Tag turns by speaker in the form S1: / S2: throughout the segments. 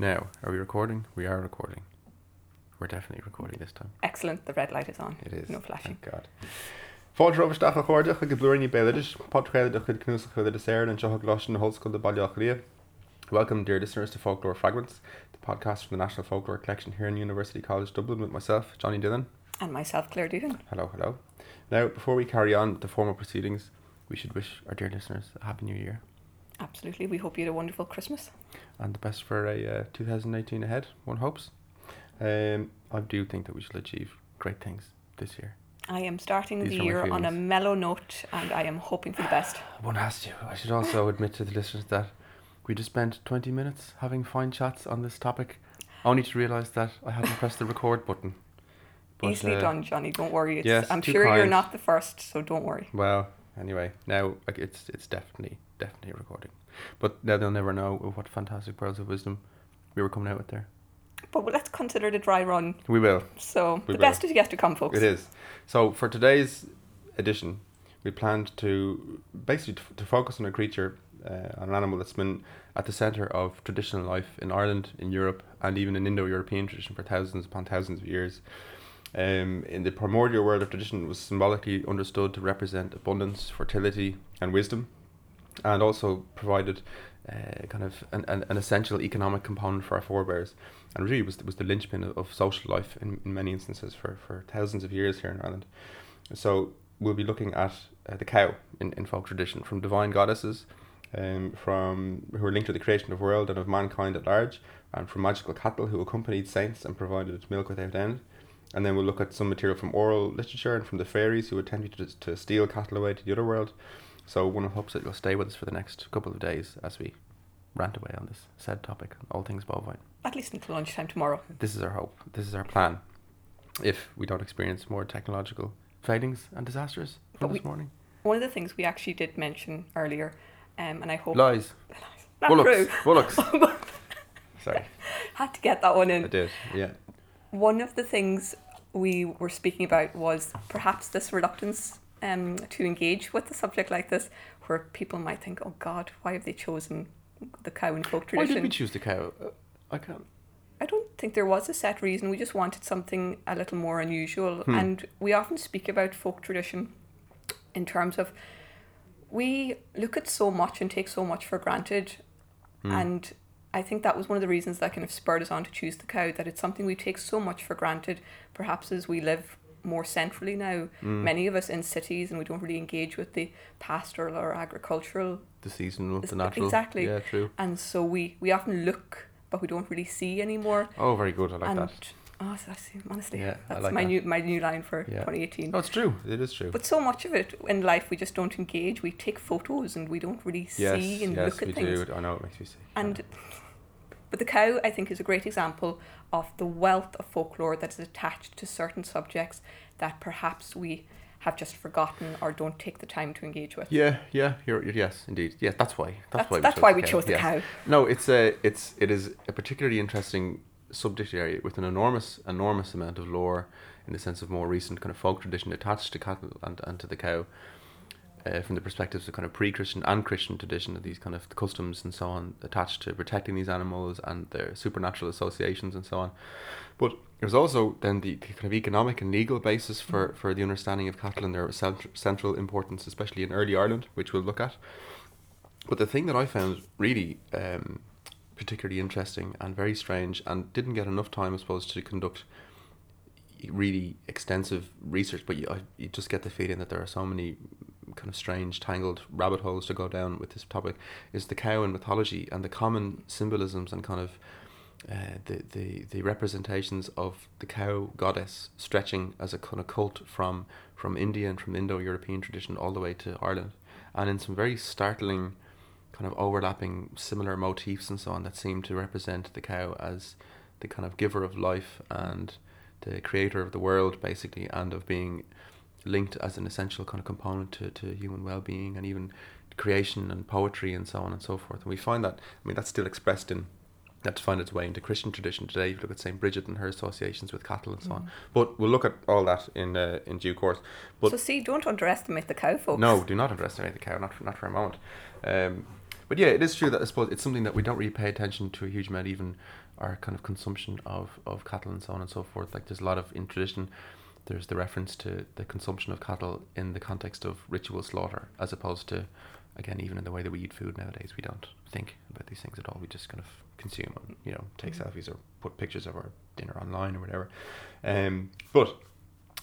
S1: Now, are we recording? We are recording. We're definitely recording this time.
S2: Excellent. The red light is on.
S1: It is.
S2: No flashing.
S1: Thank God. Fáilte over staach a chuirde chu go blúirní béidir, potréile a chud cnúsa chu is air an seo glas na hoscoil de bailach lia. Welcome, dear listeners, to Folklore Fragments, the podcast from the National Folklore Collection here in University College Dublin with myself, Johnny Dillon.
S2: And myself, Claire Doohan.
S1: Hello, hello. Now, before we carry on the formal proceedings, we should wish our dear listeners a happy new year
S2: Absolutely. We hope you had a wonderful Christmas.
S1: and the best for a uh, 2018 ahead, one hopes. Um, I do think that we shall achieve great things this year.
S2: I am starting
S1: These
S2: the year on a mellow note and I am hoping for the best.
S1: One has to. I should also admit to the listeners that we just spent 20 minutes having fine chats on this topic, only to realise that I hadn't pressed the record button. But,
S2: Easily
S1: uh,
S2: done, Johnny. Don't worry. It's,
S1: yes,
S2: I'm sure you're not the first, so don't worry.
S1: Well, anyway, now like, it's it's definitely definitely recording, but now they'll never know what fantastic pearls of wisdom we were coming out with there.
S2: But let's consider the dry run.
S1: We will.
S2: So
S1: We
S2: the
S1: will.
S2: best is yet to come, folks.
S1: It is. So for today's edition, we planned to basically to, to focus on a creature, uh, on an animal that's been at the centre of traditional life in Ireland, in Europe, and even in Indo-European tradition for thousands upon thousands of years. Um, in the primordial world of tradition, it was symbolically understood to represent abundance, fertility, and wisdom, and also provided uh, kind of an, an, an essential economic component for our forebears, and really was was the linchpin of, of social life in, in many instances for, for thousands of years here in Ireland. So we'll be looking at uh, the cow in, in folk tradition, from divine goddesses, um, from who are linked to the creation of the world and of mankind at large, and from magical cattle who accompanied saints and provided milk without end. And then we'll look at some material from oral literature and from the fairies who attempted to, to steal cattle away to the other world. So one hopes that you'll stay with us for the next couple of days as we rant away on this said topic, all things bovine.
S2: At least until lunchtime tomorrow.
S1: This is our hope. This is our plan. If we don't experience more technological failings and disasters from this morning.
S2: One of the things we actually did mention earlier, um, and I hope
S1: Lies.
S2: not
S1: Bullocks.
S2: true.
S1: Bullocks. Sorry.
S2: Had to get that one in.
S1: I did. Yeah.
S2: One of the things we were speaking about was perhaps this reluctance um, to engage with a subject like this, where people might think, "Oh God, why have they chosen the cow and folk tradition?"
S1: Why
S2: tradition?"
S1: did we choose the cow? Uh, I can't.
S2: I don't think there was a set reason. We just wanted something a little more unusual.
S1: Hmm.
S2: And we often speak about folk tradition in terms of we look at so much and take so much for granted.
S1: Hmm.
S2: And I think that was one of the reasons that kind of spurred us on to choose the cow, that it's something we take so much for granted, perhaps as we live more centrally now.
S1: Hmm.
S2: Many of us in cities and we don't really engage with the pastoral or agricultural
S1: The seasonal, the natural.
S2: exactly.
S1: Yeah, true.
S2: and so we, we often look but we don't really see anymore.
S1: Oh, very good. I like
S2: and
S1: that.
S2: Oh, that's, honestly,
S1: Yeah,
S2: that's
S1: like
S2: my
S1: that.
S2: new my new line for
S1: Yeah.
S2: 2018.
S1: No, it's true. It is true.
S2: But so much of it in life, we just don't engage. We take photos and we don't really
S1: yes,
S2: see and
S1: yes,
S2: look at things.
S1: Yes, we
S2: things.
S1: do. I know it makes me sick.
S2: And but the cow, I think, is a great example of the wealth of folklore that is attached to certain subjects that perhaps we have just forgotten or don't take the time to engage with.
S1: Yeah, yeah, you're, you're- yes, indeed. Yes, that's why. That's,
S2: That's-
S1: why. We
S2: that's
S1: chose
S2: why
S1: the
S2: we chose the
S1: yes.
S2: cow.
S1: No, it's a, it's, it is a particularly interesting subject area with an enormous, enormous amount of lore in the sense of more recent kind of folk tradition attached to cattle and, and to the cow. Uh, from the perspectives of kind of pre-Christian and Christian tradition, of these kind of customs and so on attached to protecting these animals and their supernatural associations and so on. But there's also then the, kind of economic and legal basis for, for the understanding of cattle and their cent- central importance, especially in early Ireland, which we'll look at. But the thing that I found really um, particularly interesting and very strange, and didn't get enough time, I suppose, to conduct really extensive research, but you, I, you just get the feeling that there are so many kind of strange, tangled rabbit holes to go down with this topic, is the cow in mythology and the common symbolisms and kind of uh, the, the, the representations of the cow goddess stretching as a kind of cult from, from India and from Indo-European tradition all the way to Ireland. And in some very startling kind of overlapping similar motifs and so on that seem to represent the cow as the kind of giver of life and the creator of the world basically and of being linked as an essential kind of component to, to human well-being and even creation and poetry and so on and so forth and we find that I mean that's still expressed in that's find its way into Christian tradition today. If you look at Saint Bridget and her associations with cattle and so on, but we'll look at all that in uh, in due course. But
S2: so see, don't underestimate the cow, folks.
S1: no, do not underestimate the cow, not for, not for a moment. Um, but yeah, it is true that I suppose it's something that we don't really pay attention to a huge amount, even our kind of consumption of, of cattle and so on and so forth. Like there's a lot of in tradition, there's the reference to the consumption of cattle in the context of ritual slaughter, as opposed to, again, even in the way that we eat food nowadays, we don't think about these things at all. We just kind of consume and you know take
S2: Mhm.
S1: selfies or put pictures of our dinner online or whatever. Um, but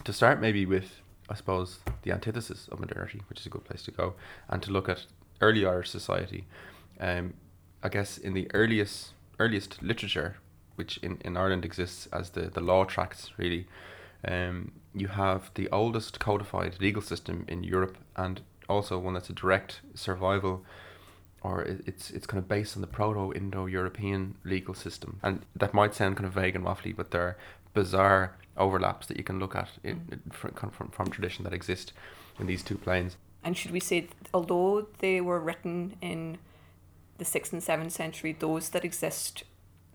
S1: to start maybe with, I suppose, the antithesis of modernity, which is a good place to go, and to look at early Irish society. Um, I guess in the earliest earliest literature, which in, in Ireland exists as the, the law tracts, really, um, you have the oldest codified legal system in Europe, and also one that's a direct survival, or it's it's kind of based on the Proto-Indo-European legal system. And that might sound kind of vague and waffly, but there are bizarre overlaps that you can look at in,
S2: Mm.
S1: in, from, from, from tradition that exist in these two planes.
S2: And should we say, although they were written in the sixth and seventh century, those that exist,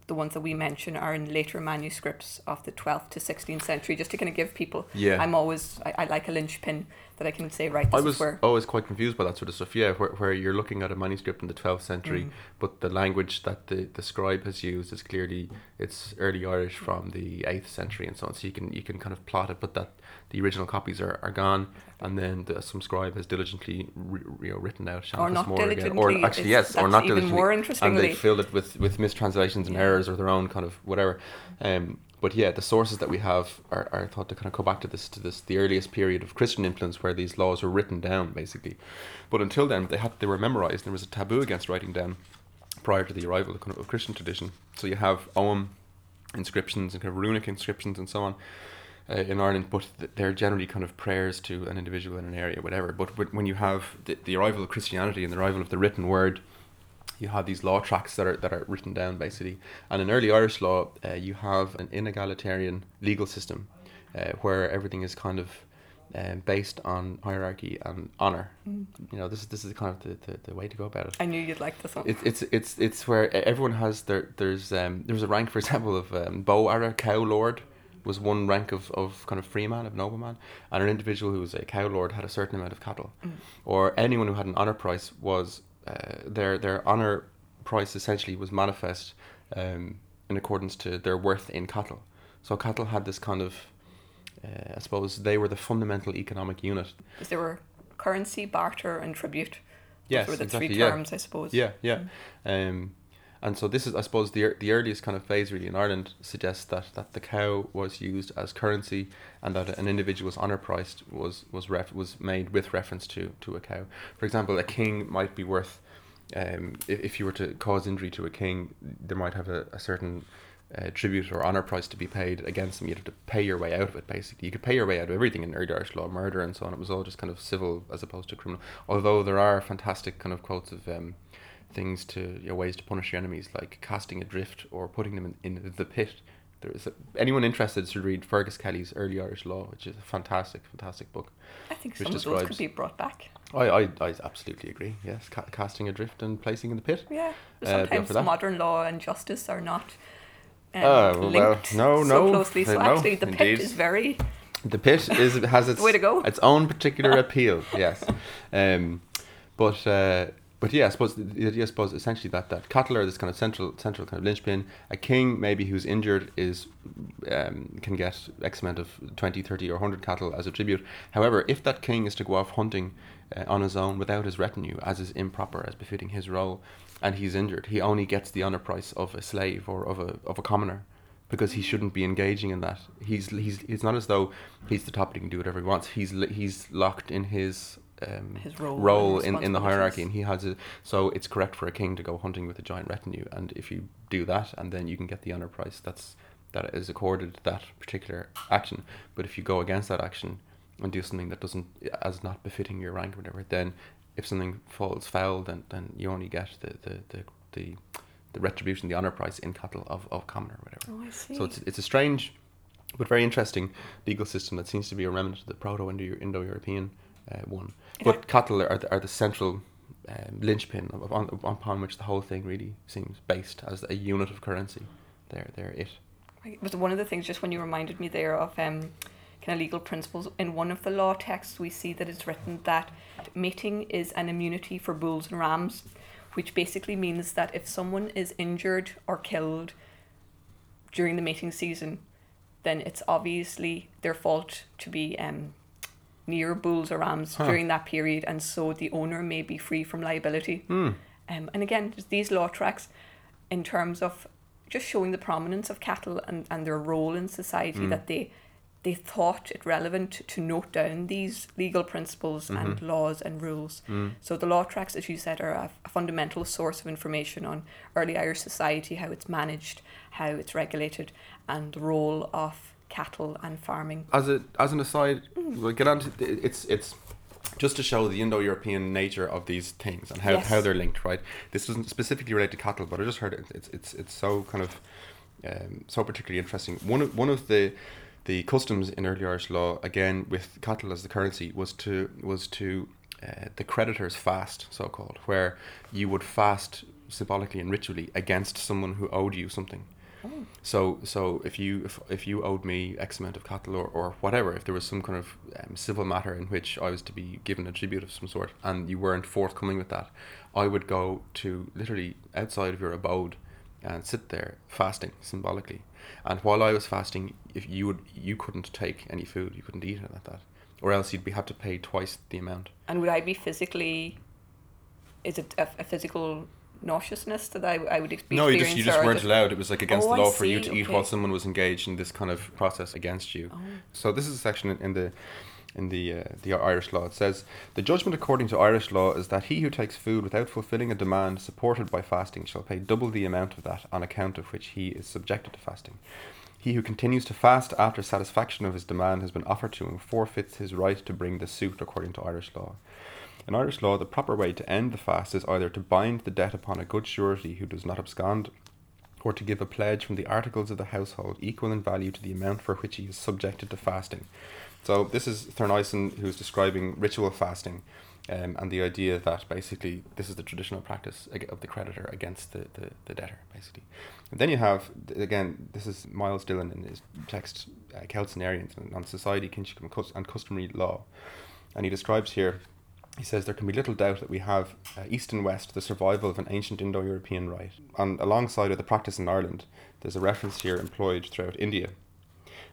S2: the ones that we mention, are in later manuscripts of the twelfth to sixteenth century. Just to kind of give people,
S1: Yeah.
S2: I'm always I, I like a linchpin that I can say right. This
S1: I was
S2: is where
S1: always quite confused by that sort of stuff. Yeah, where, where you're looking at a manuscript in the 12th century,
S2: Mm.
S1: but the language that the, the scribe has used is clearly it's early Irish from the 8th century and so on. So you can you can kind of plot it, but that the original copies are, are gone, and then the, some scribe has diligently re, you know, written out
S2: or not
S1: again,
S2: diligently.
S1: or actually yes, or not
S2: even
S1: diligently,
S2: more
S1: and they filled it with with mistranslations and
S2: Yeah.
S1: errors or their own kind of whatever. Um, but yeah, the sources that we have are, are thought to kind of go back to this to this the earliest period of Christian influence where these laws were written down basically. But until then, they had they were memorized. There was a taboo against writing down prior to the arrival of, kind of, Christian tradition. So you have Ogham inscriptions and kind of runic inscriptions and so on. Uh, in Ireland, but they're generally kind of prayers to an individual in an area, whatever. But, but when you have the, the arrival of Christianity and the arrival of the written word, you have these law tracts that are that are written down basically. And in early Irish law, uh, you have an inegalitarian legal system, uh, where everything is kind of um, based on hierarchy and honor.
S2: Mm.
S1: You know, this is this is kind of the, the, the way to go about it.
S2: I knew you'd like this one.
S1: It's it's it's it's where everyone has their there's um there's a rank for example of um, bóaire cow lord was one rank of, of kind of freeman of nobleman and an individual who was a cow lord had a certain amount of cattle
S2: Mm.
S1: or anyone who had an honor price was uh, their their honor price essentially was manifest um, in accordance to their worth in cattle so cattle had this kind of uh, I suppose they were the fundamental economic unit
S2: Because there were currency, barter, and tribute.
S1: yes
S2: Those were the
S1: exactly
S2: three
S1: yeah
S2: terms, I suppose.
S1: Yeah, yeah. Um, and so this is, I suppose, the the earliest kind of phase really in Ireland suggests that, that the cow was used as currency, and that an individual's honor price was was ref- was made with reference to to a cow. For example, a king might be worth, um, if, if you were to cause injury to a king, there might have a, a certain. Uh, tribute or honor price to be paid against them. You'd have to pay your way out of it. Basically, you could pay your way out of everything in early Irish law, murder and so on. It was all just kind of civil as opposed to criminal. Although there are fantastic kind of quotes of um, things to you know, ways to punish your enemies, like casting adrift or putting them in, in the pit. There is a, anyone interested should read Fergus Kelly's Early Irish Law, which is a fantastic, fantastic book.
S2: I think some of those could be brought back.
S1: I, I, I absolutely agree. Yes, ca- casting adrift and placing in the pit.
S2: Yeah.
S1: Uh,
S2: Sometimes
S1: that.
S2: modern law and justice are not um,
S1: Oh, well,
S2: linked
S1: no,
S2: so
S1: no,
S2: closely. So
S1: uh, no,
S2: actually, the pit
S1: indeed.
S2: is very.
S1: The pit is has its
S2: Way to go.
S1: its own particular appeal. Yes, um, but uh, but yeah, I suppose idea, I suppose, essentially that that cattle this kind of central central kind of linchpin. A king maybe who's injured is um, can get X amount of 20, 30 or hundred cattle as a tribute. However, if that king is to go off hunting uh, on his own without his retinue, as is improper as befitting his role, and he's injured, he only gets the honor price of a slave or of a of a commoner because he shouldn't be engaging in that. He's he's it's not as though he's the top he can do whatever he wants. He's he's locked in his um,
S2: His role
S1: role in, in the hierarchy, and he has a so it's correct for a king to go hunting with a giant retinue, and if you do that, and then you can get the honor price that's that is accorded that particular action. But if you go against that action and do something that doesn't as not befitting your rank or whatever, then if something falls foul, then then you only get the the the, the the retribution, the honor price in cattle of, of commoner or whatever.
S2: Oh, I see.
S1: So it's it's a strange, but very interesting legal system that seems to be a remnant of the Proto Indo European uh, one. But
S2: ac-
S1: cattle are the, are the central um, linchpin upon, upon which the whole thing really seems based as a unit of currency. They're they're it.
S2: But one of the things, just when you reminded me there of um, kind of legal principles, in one of the law texts, we see that it's written that mating is an immunity for bulls and rams, which basically means that if someone is injured or killed during the mating season, then it's obviously their fault to be um, near bulls or rams
S1: Huh.
S2: during that period, and so the owner may be free from liability. Hmm. Um, and again, these law tracks, in terms of just showing the prominence of cattle and, and their role in society, hmm. that they they thought it relevant to note down these legal principles and mm-hmm. laws and rules. Hmm. So the law tracks, as you said, are a, a fundamental source of information on early Irish society, how it's managed, how it's regulated, and the role of cattle and farming.
S1: as a as an aside, we'll get on to it's it's just to show the Indo-European nature of these things and how,
S2: Yes.
S1: how they're linked. Right, this doesn't specifically relate to cattle, but I just heard it, it's it's it's so kind of um, so particularly interesting. One of one of the the customs in early Irish law, again with cattle as the currency, was to was to uh, the creditor's fast, so called, where you would fast symbolically and ritually against someone who owed you something. So so if you if, if you owed me X amount of cattle or, or whatever, if there was some kind of um, civil matter in which I was to be given a tribute of some sort and you weren't forthcoming with that, I would go to literally outside of your abode and sit there fasting symbolically. And while I was fasting, if you would you couldn't take any food, you couldn't eat it like that, or else you'd be have to pay twice the amount.
S2: And would I be physically? Is it a, a physical nauseousness that I, I would be
S1: No, you just you just weren't allowed. It was like against
S2: Oh,
S1: the law for you to eat while someone was engaged in this kind of process against you.
S2: Oh.
S1: So this is a section in- in the in the uh, the Irish law. It says the judgment according to Irish law is that he who takes food without fulfilling a demand supported by fasting shall pay double the amount of that on account of which he is subjected to fasting. He who continues to fast after satisfaction of his demand has been offered to him forfeits his right to bring the suit according to Irish law. In Irish law, the proper way to end the fast is either to bind the debt upon a good surety who does not abscond, or to give a pledge from the articles of the household equal in value to the amount for which he is subjected to fasting. So this is Thurneysen who's describing ritual fasting, um, and the idea that basically this is the traditional practice of the creditor against the, the, the debtor, basically. And then you have, again, this is Myles Dillon in his text, uh, Celts and Aryans on society, kinship and customary law. And he describes here he says there can be little doubt that we have uh, east and west the survival of an ancient Indo-European rite And alongside of the practice in Ireland, there's a reference here employed throughout India.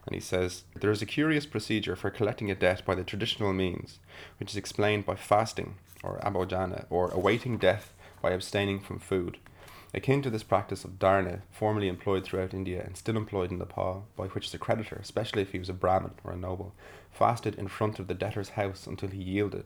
S1: And he says there is a curious procedure for collecting a debt by the traditional means, which is explained by fasting or abojana or awaiting death by abstaining from food. Akin to this practice of dharna, formerly employed throughout India and still employed in Nepal, by which the creditor, especially if he was a Brahmin or a noble, fasted in front of the debtor's house until he yielded.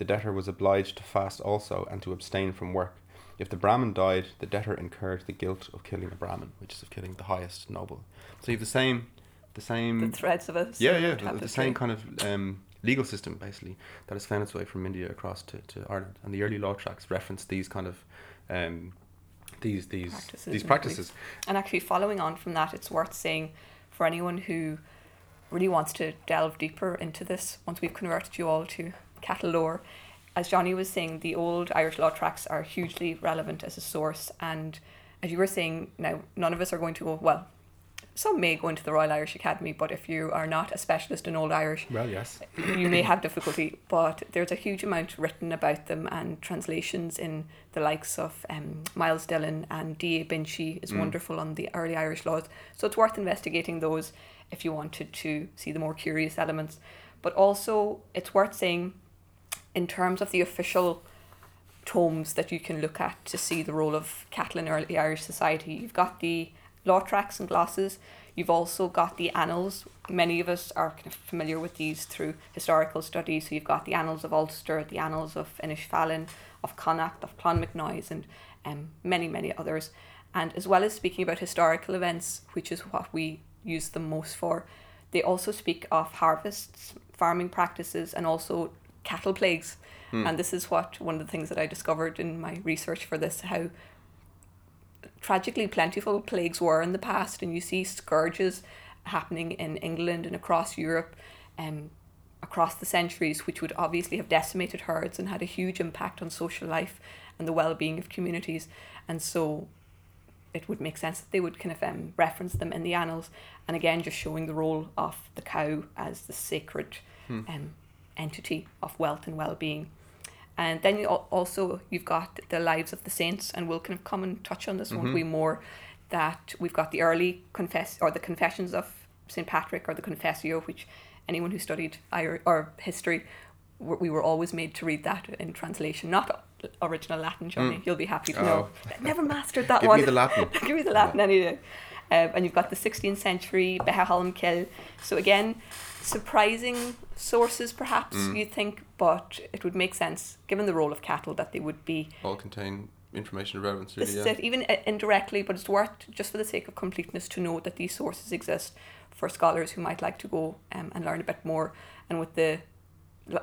S1: The debtor was obliged to fast also and to abstain from work. If the Brahmin died, the debtor incurred the guilt of killing a Brahmin, which is of killing the highest noble. So you have the same, the same,
S2: the threads of a
S1: Mm. yeah, yeah, the, the same kind of um, legal system basically that has found its way from India across to, to Ireland, and the early law tracks reference these kind of um, these these
S2: Practices
S1: these practices.
S2: And actually, following on from that, it's worth saying for anyone who really wants to delve deeper into this, once we've converted you all to cattle lore, as Johnny was saying, the old Irish law tracks are hugely relevant as a source. And as you were saying, now none of us are going to go, well, some may go into the Royal Irish Academy, but if you are not a specialist in Old Irish,
S1: Well, yes,
S2: you may have difficulty, but there's a huge amount written about them and translations in the likes of um, Myles Dillon and D.A. Binchy is wonderful on the early Irish laws. So it's worth investigating those if you wanted to see the more curious elements. But also, it's worth saying, in terms of the official tomes that you can look at to see the role of cattle in early Irish society, you've got the law tracks and glosses. You've also got the annals. Many of us are kind of familiar with these through historical studies. So you've got the annals of Ulster, the annals of Inishfallen, of Connacht, of Clonmacnoise, and um, many, many others. And as well as speaking about historical events, which is what we use them most for, they also speak of harvests, farming practices, and also cattle plagues. And this is what one of the things that I discovered in my research for this how tragically plentiful plagues were in the past, and you see scourges happening in England and across Europe, um, across the centuries, which would obviously have decimated herds and had a huge impact on social life and the well-being of communities. And so, it would make sense that they would kind of um, reference them in the annals, and again, just showing the role of the cow as the sacred um, entity of wealth and well-being. And then you also you've got the lives of the saints, and we'll kind of come and touch on this, won't we, more? That we've got the early confess or the confessions of Saint Patrick or the Confessio, which anyone who studied Ir- or history, we were always made to read that in translation, not original Latin. Johnny, you'll be happy to know. Never mastered that
S1: Give
S2: one.
S1: Give me the Latin.
S2: Give me the Latin any day. Um, and you've got the 16th century Betha Colaim Chille. So again, surprising sources perhaps
S1: Mm.
S2: you'd think, but it would make sense given the role of cattle that they would be
S1: All contain information of relevance,
S2: this
S1: really.
S2: is
S1: Yeah.
S2: it, even i- indirectly, but it's worth just for the sake of completeness to know that these sources exist for scholars who might like to go um, and learn a bit more. And with the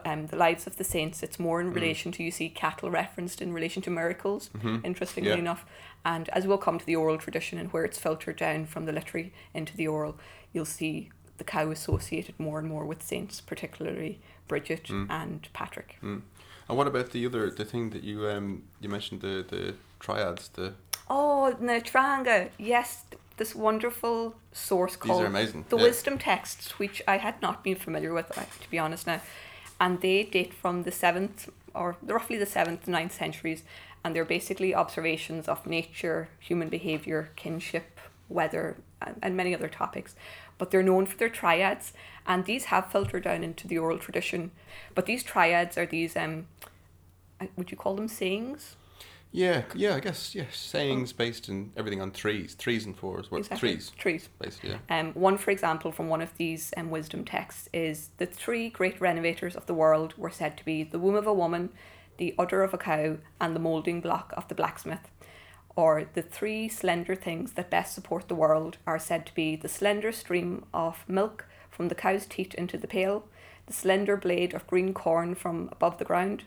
S2: um, the lives of the saints, it's more
S1: Mm.
S2: in relation to you see cattle referenced in relation to miracles, interestingly
S1: Yeah.
S2: enough. And as we'll come to the oral tradition and where it's filtered down from the literary into the oral, you'll see the cow associated more and more with saints, particularly Bridget and Patrick.
S1: Mm. And what about the other the thing that you um you mentioned the the triads the
S2: Oh, Natranga. Yes, this wonderful source
S1: These
S2: called
S1: are amazing,
S2: the
S1: yeah.
S2: Wisdom Texts, which I had not been familiar with, uh, to be honest now. And they date from the 7th, or roughly the 7th to 9th centuries. And they're basically observations of nature, human behaviour, kinship, weather, and, and many other topics. But they're known for their triads. And these have filtered down into the oral tradition. But these triads are these, um, uh, would you call them sayings?
S1: Yeah yeah I guess yeah sayings based in everything on threes threes and fours well
S2: Exactly.
S1: threes
S2: Trees.
S1: basically yeah
S2: Um, one, for example, from one of these um, wisdom texts is the three great renovators of the world were said to be the womb of a woman, the udder of a cow, and the moulding block of the blacksmith. Or the three slender things that best support the world are said to be the slender stream of milk from the cow's teat into the pail, the slender blade of green corn from above the ground,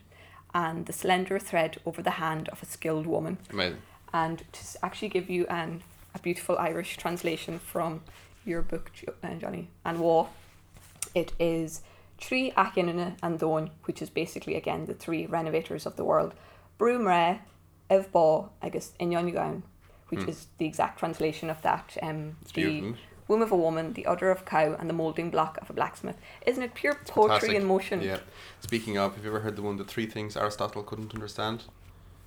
S2: and the slender thread over the hand of a skilled woman
S1: amazing
S2: and to actually give you an a beautiful Irish translation from your book, uh, Johnny and War. It is Trí Achinine and Dóin, which is basically again the three renovators of the world. Broom Re, Ev Bá, agus Inyon Gaun, which is the exact translation of that. Um.
S1: It's
S2: the
S1: beautiful,
S2: womb of a woman, the udder of a cow, and the moulding block of a blacksmith. Isn't it pure poetry
S1: Fantastic.
S2: in motion?
S1: yeah speaking of have you ever heard the one the three things Aristotle couldn't understand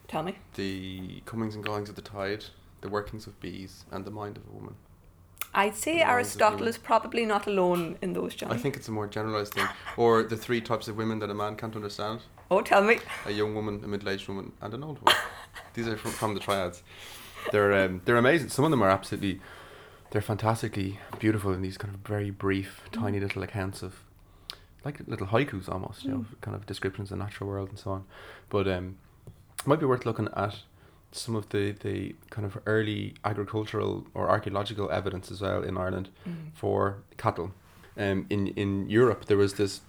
S2: Tell me.
S1: the comings and goings of the tide the workings of bees and the mind of a woman
S2: I'd say
S1: The minds of
S2: Aristotle is probably not alone in those, Johnny.
S1: I think it's a more generalized thing or the three types of women that a man can't understand
S2: oh, tell me.
S1: a young woman, a middle-aged woman, and an old woman. These are from, from the triads. They're um, they're amazing. Some of them are absolutely, they're fantastically beautiful in these kind of very brief, tiny little accounts of, like little haikus almost, you know, kind of descriptions of the natural world and so on. But um, it might be worth looking at some of the the kind of early agricultural or archaeological evidence as well in Ireland for cattle. Um, in in Europe, there was this,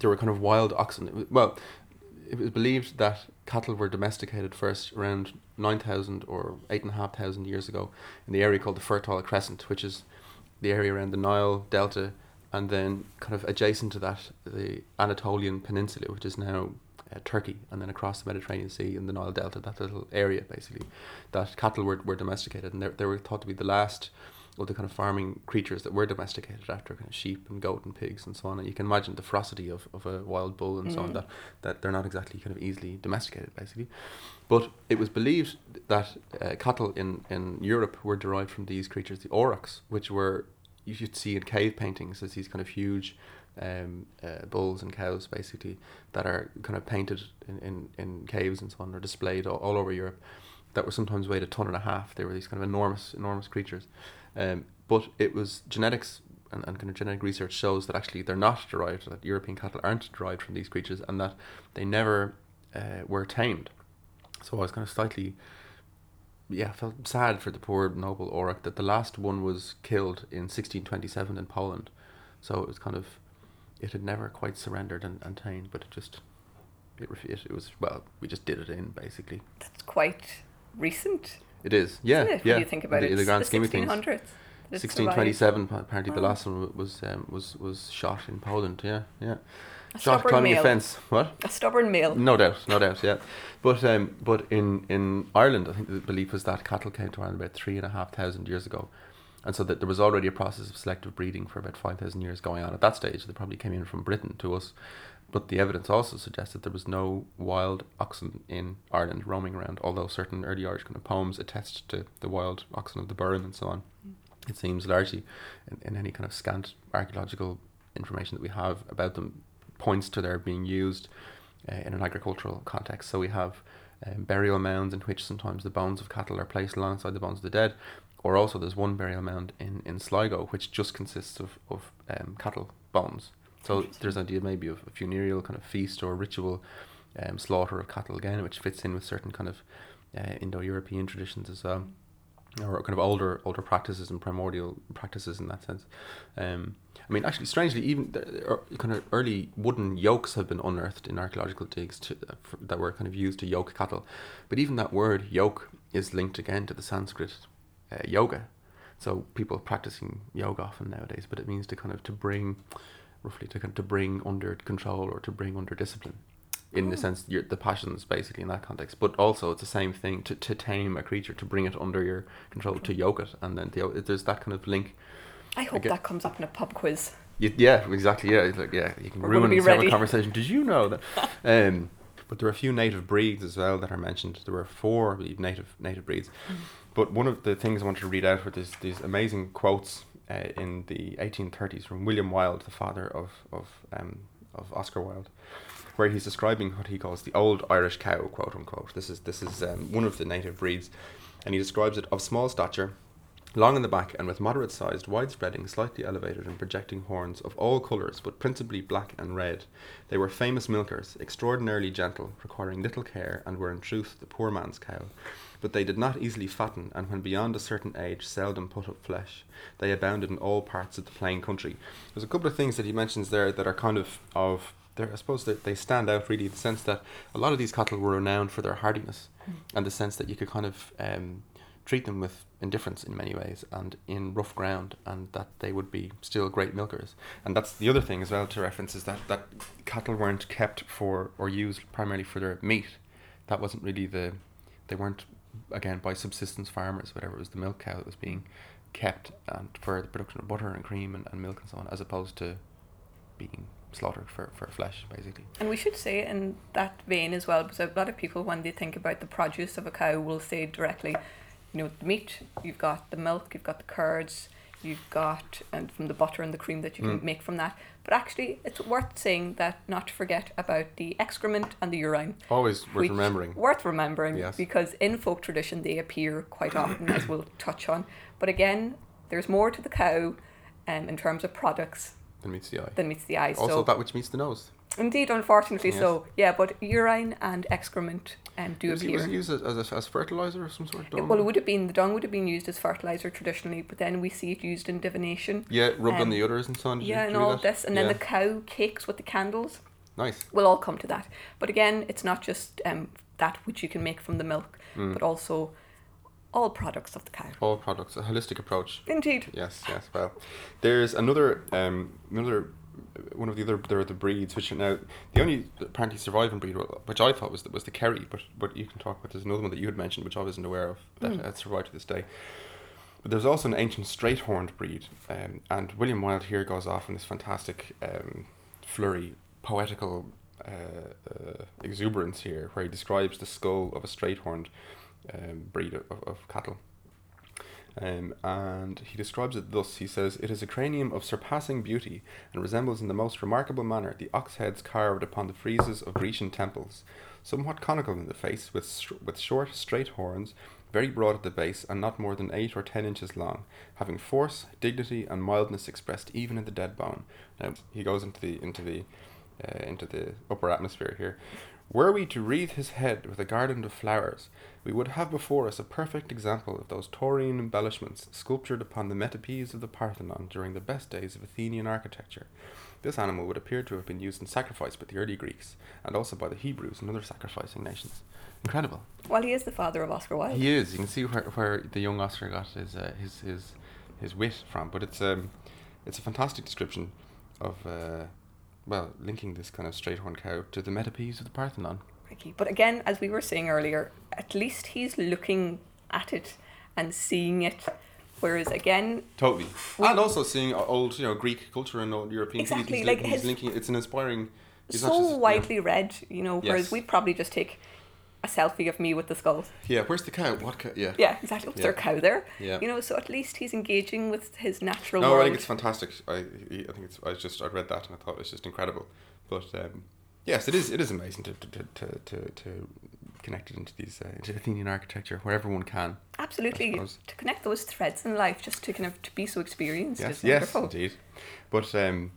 S1: there were kind of wild oxen. Well, it was believed that cattle were domesticated first around 9,000 or 8,500 years ago in the area called the Fertile Crescent, which is the area around the Nile Delta and then kind of adjacent to that, the Anatolian Peninsula, which is now uh, Turkey, and then across the Mediterranean Sea in the Nile Delta, that little area basically, that cattle were, were domesticated. And they, they were thought to be the last of the kind of farming creatures that were domesticated after kind of sheep and goat and pigs and so on. And you can imagine the ferocity of, of a wild bull and so on,
S2: Mm.
S1: that, that they're not exactly kind of easily domesticated basically. But it was believed that uh, cattle in, in Europe were derived from these creatures, the aurochs, which were, you should see in cave paintings as these kind of huge um, uh, bulls and cows basically that are kind of painted in, in, in caves and so on, or displayed all, all over Europe that were sometimes weighed a ton and a half. They were these kind of enormous, enormous creatures. Um, but it was genetics and, and kind of genetic research shows that actually they're not derived, that European cattle aren't derived from these creatures, and that they never uh, were tamed. So I was kind of slightly, yeah, felt sad for the poor noble Auroch that the last one was killed in 1627 in Poland. So it was kind of, it had never quite surrendered and, and tamed, but it just, it, it, it was, well, we just did it in basically.
S2: That's quite recent.
S1: It is, yeah,
S2: it,
S1: yeah.
S2: When you think about
S1: in
S2: it,
S1: the, in the grand scheme of things.
S2: 1600s. that it
S1: 1627, pa- apparently the last one was um, was was shot in Poland. Yeah, yeah.
S2: A
S1: Shot
S2: stubborn
S1: climbing a
S2: male.
S1: fence. What?
S2: A stubborn male.
S1: No doubt, no doubt. Yeah, but um, but in in Ireland, I think the belief was that cattle came to Ireland about three and a half thousand years ago, and so that there was already a process of selective breeding for about five thousand years going on at that stage. They probably came in from Britain to us, but the evidence also suggests that there was no wild oxen in Ireland roaming around, although certain early Irish kind of poems attest to the wild oxen of the Burren and so on. It seems largely, in, in any kind of scant archaeological information that we have about them, points to their being used uh, in an agricultural context. So we have um, burial mounds in which sometimes the bones of cattle are placed alongside the bones of the dead, or also there's one burial mound in, in Sligo which just consists of, of um, cattle bones. So there's an idea maybe of a funereal kind of feast or ritual um, slaughter of cattle again, which fits in with certain kind of uh, Indo-European traditions as well, or kind of older older practices and primordial practices in that sense. Um, I mean, actually, strangely, even the, er, kind of early wooden yokes have been unearthed in archaeological digs to, uh, for, that were kind of used to yoke cattle. But even that word yoke is linked again to the Sanskrit uh, yoga. So people practicing yoga often nowadays, but it means to kind of to bring, roughly to to bring under control or to bring under discipline, in the
S2: Oh.
S1: sense you're, the passions basically in that context. But also it's the same thing to, to tame a creature, to bring it under your control, to yoke it, and then the, there's that kind of link.
S2: I hope that comes up in a pub quiz.
S1: You, yeah, exactly. Yeah, like yeah, you can
S2: We're
S1: ruin several conversation. Did you know that? um, but there are a few native breeds as well that are mentioned. There were four, I believe, native native breeds. But one of the things I wanted to read out were these these amazing quotes uh, in the 1830s from William Wilde, the father of of um, of Oscar Wilde, where he's describing what he calls the old Irish cow, quote unquote. This is this is um, one of the native breeds, and he describes it of small stature, long in the back and with moderate sized, widespreading, slightly elevated and projecting horns of all colours, but principally black and red. They were famous milkers, extraordinarily gentle, requiring little care, and were in truth the poor man's cow. But they did not easily fatten, and when beyond a certain age, seldom put up flesh. They abounded in all parts of the plain country. There's a couple of things that he mentions there that are kind of of. I suppose that they stand out really in the sense that a lot of these cattle were renowned for their hardiness, and the sense that you could kind of um, treat them with indifference in many ways and in rough ground and that they would be still great milkers and that's the other thing as well to reference is that that cattle weren't kept for or used primarily for their meat that wasn't really the they weren't again by subsistence farmers whatever it was the milk cow that was being kept and for the production of butter and cream and, and milk and so on as opposed to being slaughtered for, for flesh basically.
S2: And we should say in that vein as well, because a lot of people, when they think about the produce of a cow, will say directly, you know, the meat, you've got the milk, you've got the curds, you've got, and from the butter and the cream that you can
S1: Mm.
S2: make from that. But actually, it's worth saying that not to forget about the excrement and the urine.
S1: always worth remembering
S2: Worth remembering
S1: Yes.
S2: because in folk tradition they appear quite often, as we'll touch on. But again, there's more to the cow um, in terms of products
S1: than meets the eye
S2: than meets the eye.
S1: also
S2: so
S1: that which meets the nose
S2: Indeed, unfortunately
S1: Yes.
S2: so. Yeah, but urine and excrement um, do
S1: was, it,
S2: appear.
S1: was it used as, as, a, as fertilizer of some sort dung?
S2: well, it would have been the dung would have been used as fertilizer traditionally, but then we see it used in divination.
S1: Yeah, rubbed on
S2: Um,
S1: the udders and so on. Did you-
S2: yeah,
S1: did
S2: and all this, and then
S1: Yeah.
S2: the cow cakes with the candles.
S1: nice.
S2: We'll all come to that. But again, it's not just um, that which you can make from the milk,
S1: Mm.
S2: but also all products of the cow.
S1: All products, a holistic approach.
S2: Indeed.
S1: Yes, yes. Well, there's another, um, another, one of the other, there are the breeds which are now the only apparently surviving breed, which I thought was the, was the Kerry, but but you can talk about. There's another one that you had mentioned, which I wasn't aware of that
S2: Mm.
S1: survived to this day. But there's also an ancient straight horned breed, um, and William Wilde here goes off in this fantastic um, flurry, poetical uh, uh, exuberance here, where he describes the skull of a straight horned um, breed of, of cattle. Um, and he describes it thus he says, It is a cranium of surpassing beauty, and resembles in the most remarkable manner the ox heads carved upon the friezes of Grecian temples. Somewhat conical in the face, with, with short, straight horns, very broad at the base, and not more than eight or ten inches long, having force, dignity, and mildness expressed even in the dead bone. Now he goes into the into the uh, into the upper atmosphere here. Were we to wreathe his head with a garland of flowers, we would have before us a perfect example of those Taurine embellishments sculptured upon the metopes of the Parthenon during the best days of Athenian architecture. This animal would appear to have been used in sacrifice by the early Greeks, and also by the Hebrews and other sacrificing nations. Incredible.
S2: Well, he is the father of Oscar Wilde.
S1: He is. You can see where, where the young Oscar got his uh, his his his wit from. But it's um it's a fantastic description of uh, well linking this kind of straight horned cow to the metopes of the Parthenon.
S2: But again, as we were saying earlier, at least he's looking at it and seeing it. Whereas again,
S1: Totally, and also seeing old you know Greek culture and old European.
S2: Exactly,
S1: He's,
S2: like
S1: he's
S2: his-
S1: linking. It's an inspiring He's
S2: so
S1: just-
S2: widely read, you know, whereas
S1: Yes.
S2: we'd probably just take a selfie of me with the skull.
S1: Yeah, where's the cow? What cow? Yeah.
S2: Yeah, exactly. Was there a cow there?
S1: Yeah.
S2: You know, so at least he's engaging with his natural
S1: No,
S2: world.
S1: I think it's fantastic. I, I think it's. I just I read that and I thought it was just incredible. But um, yes, it is. It is amazing to to, to, to, to, connect it into these uh, into Athenian architecture wherever one can.
S2: Absolutely. To connect those threads in life, just to kind of to be so experienced
S1: Yes, yes,
S2: wonderful.
S1: indeed. But um,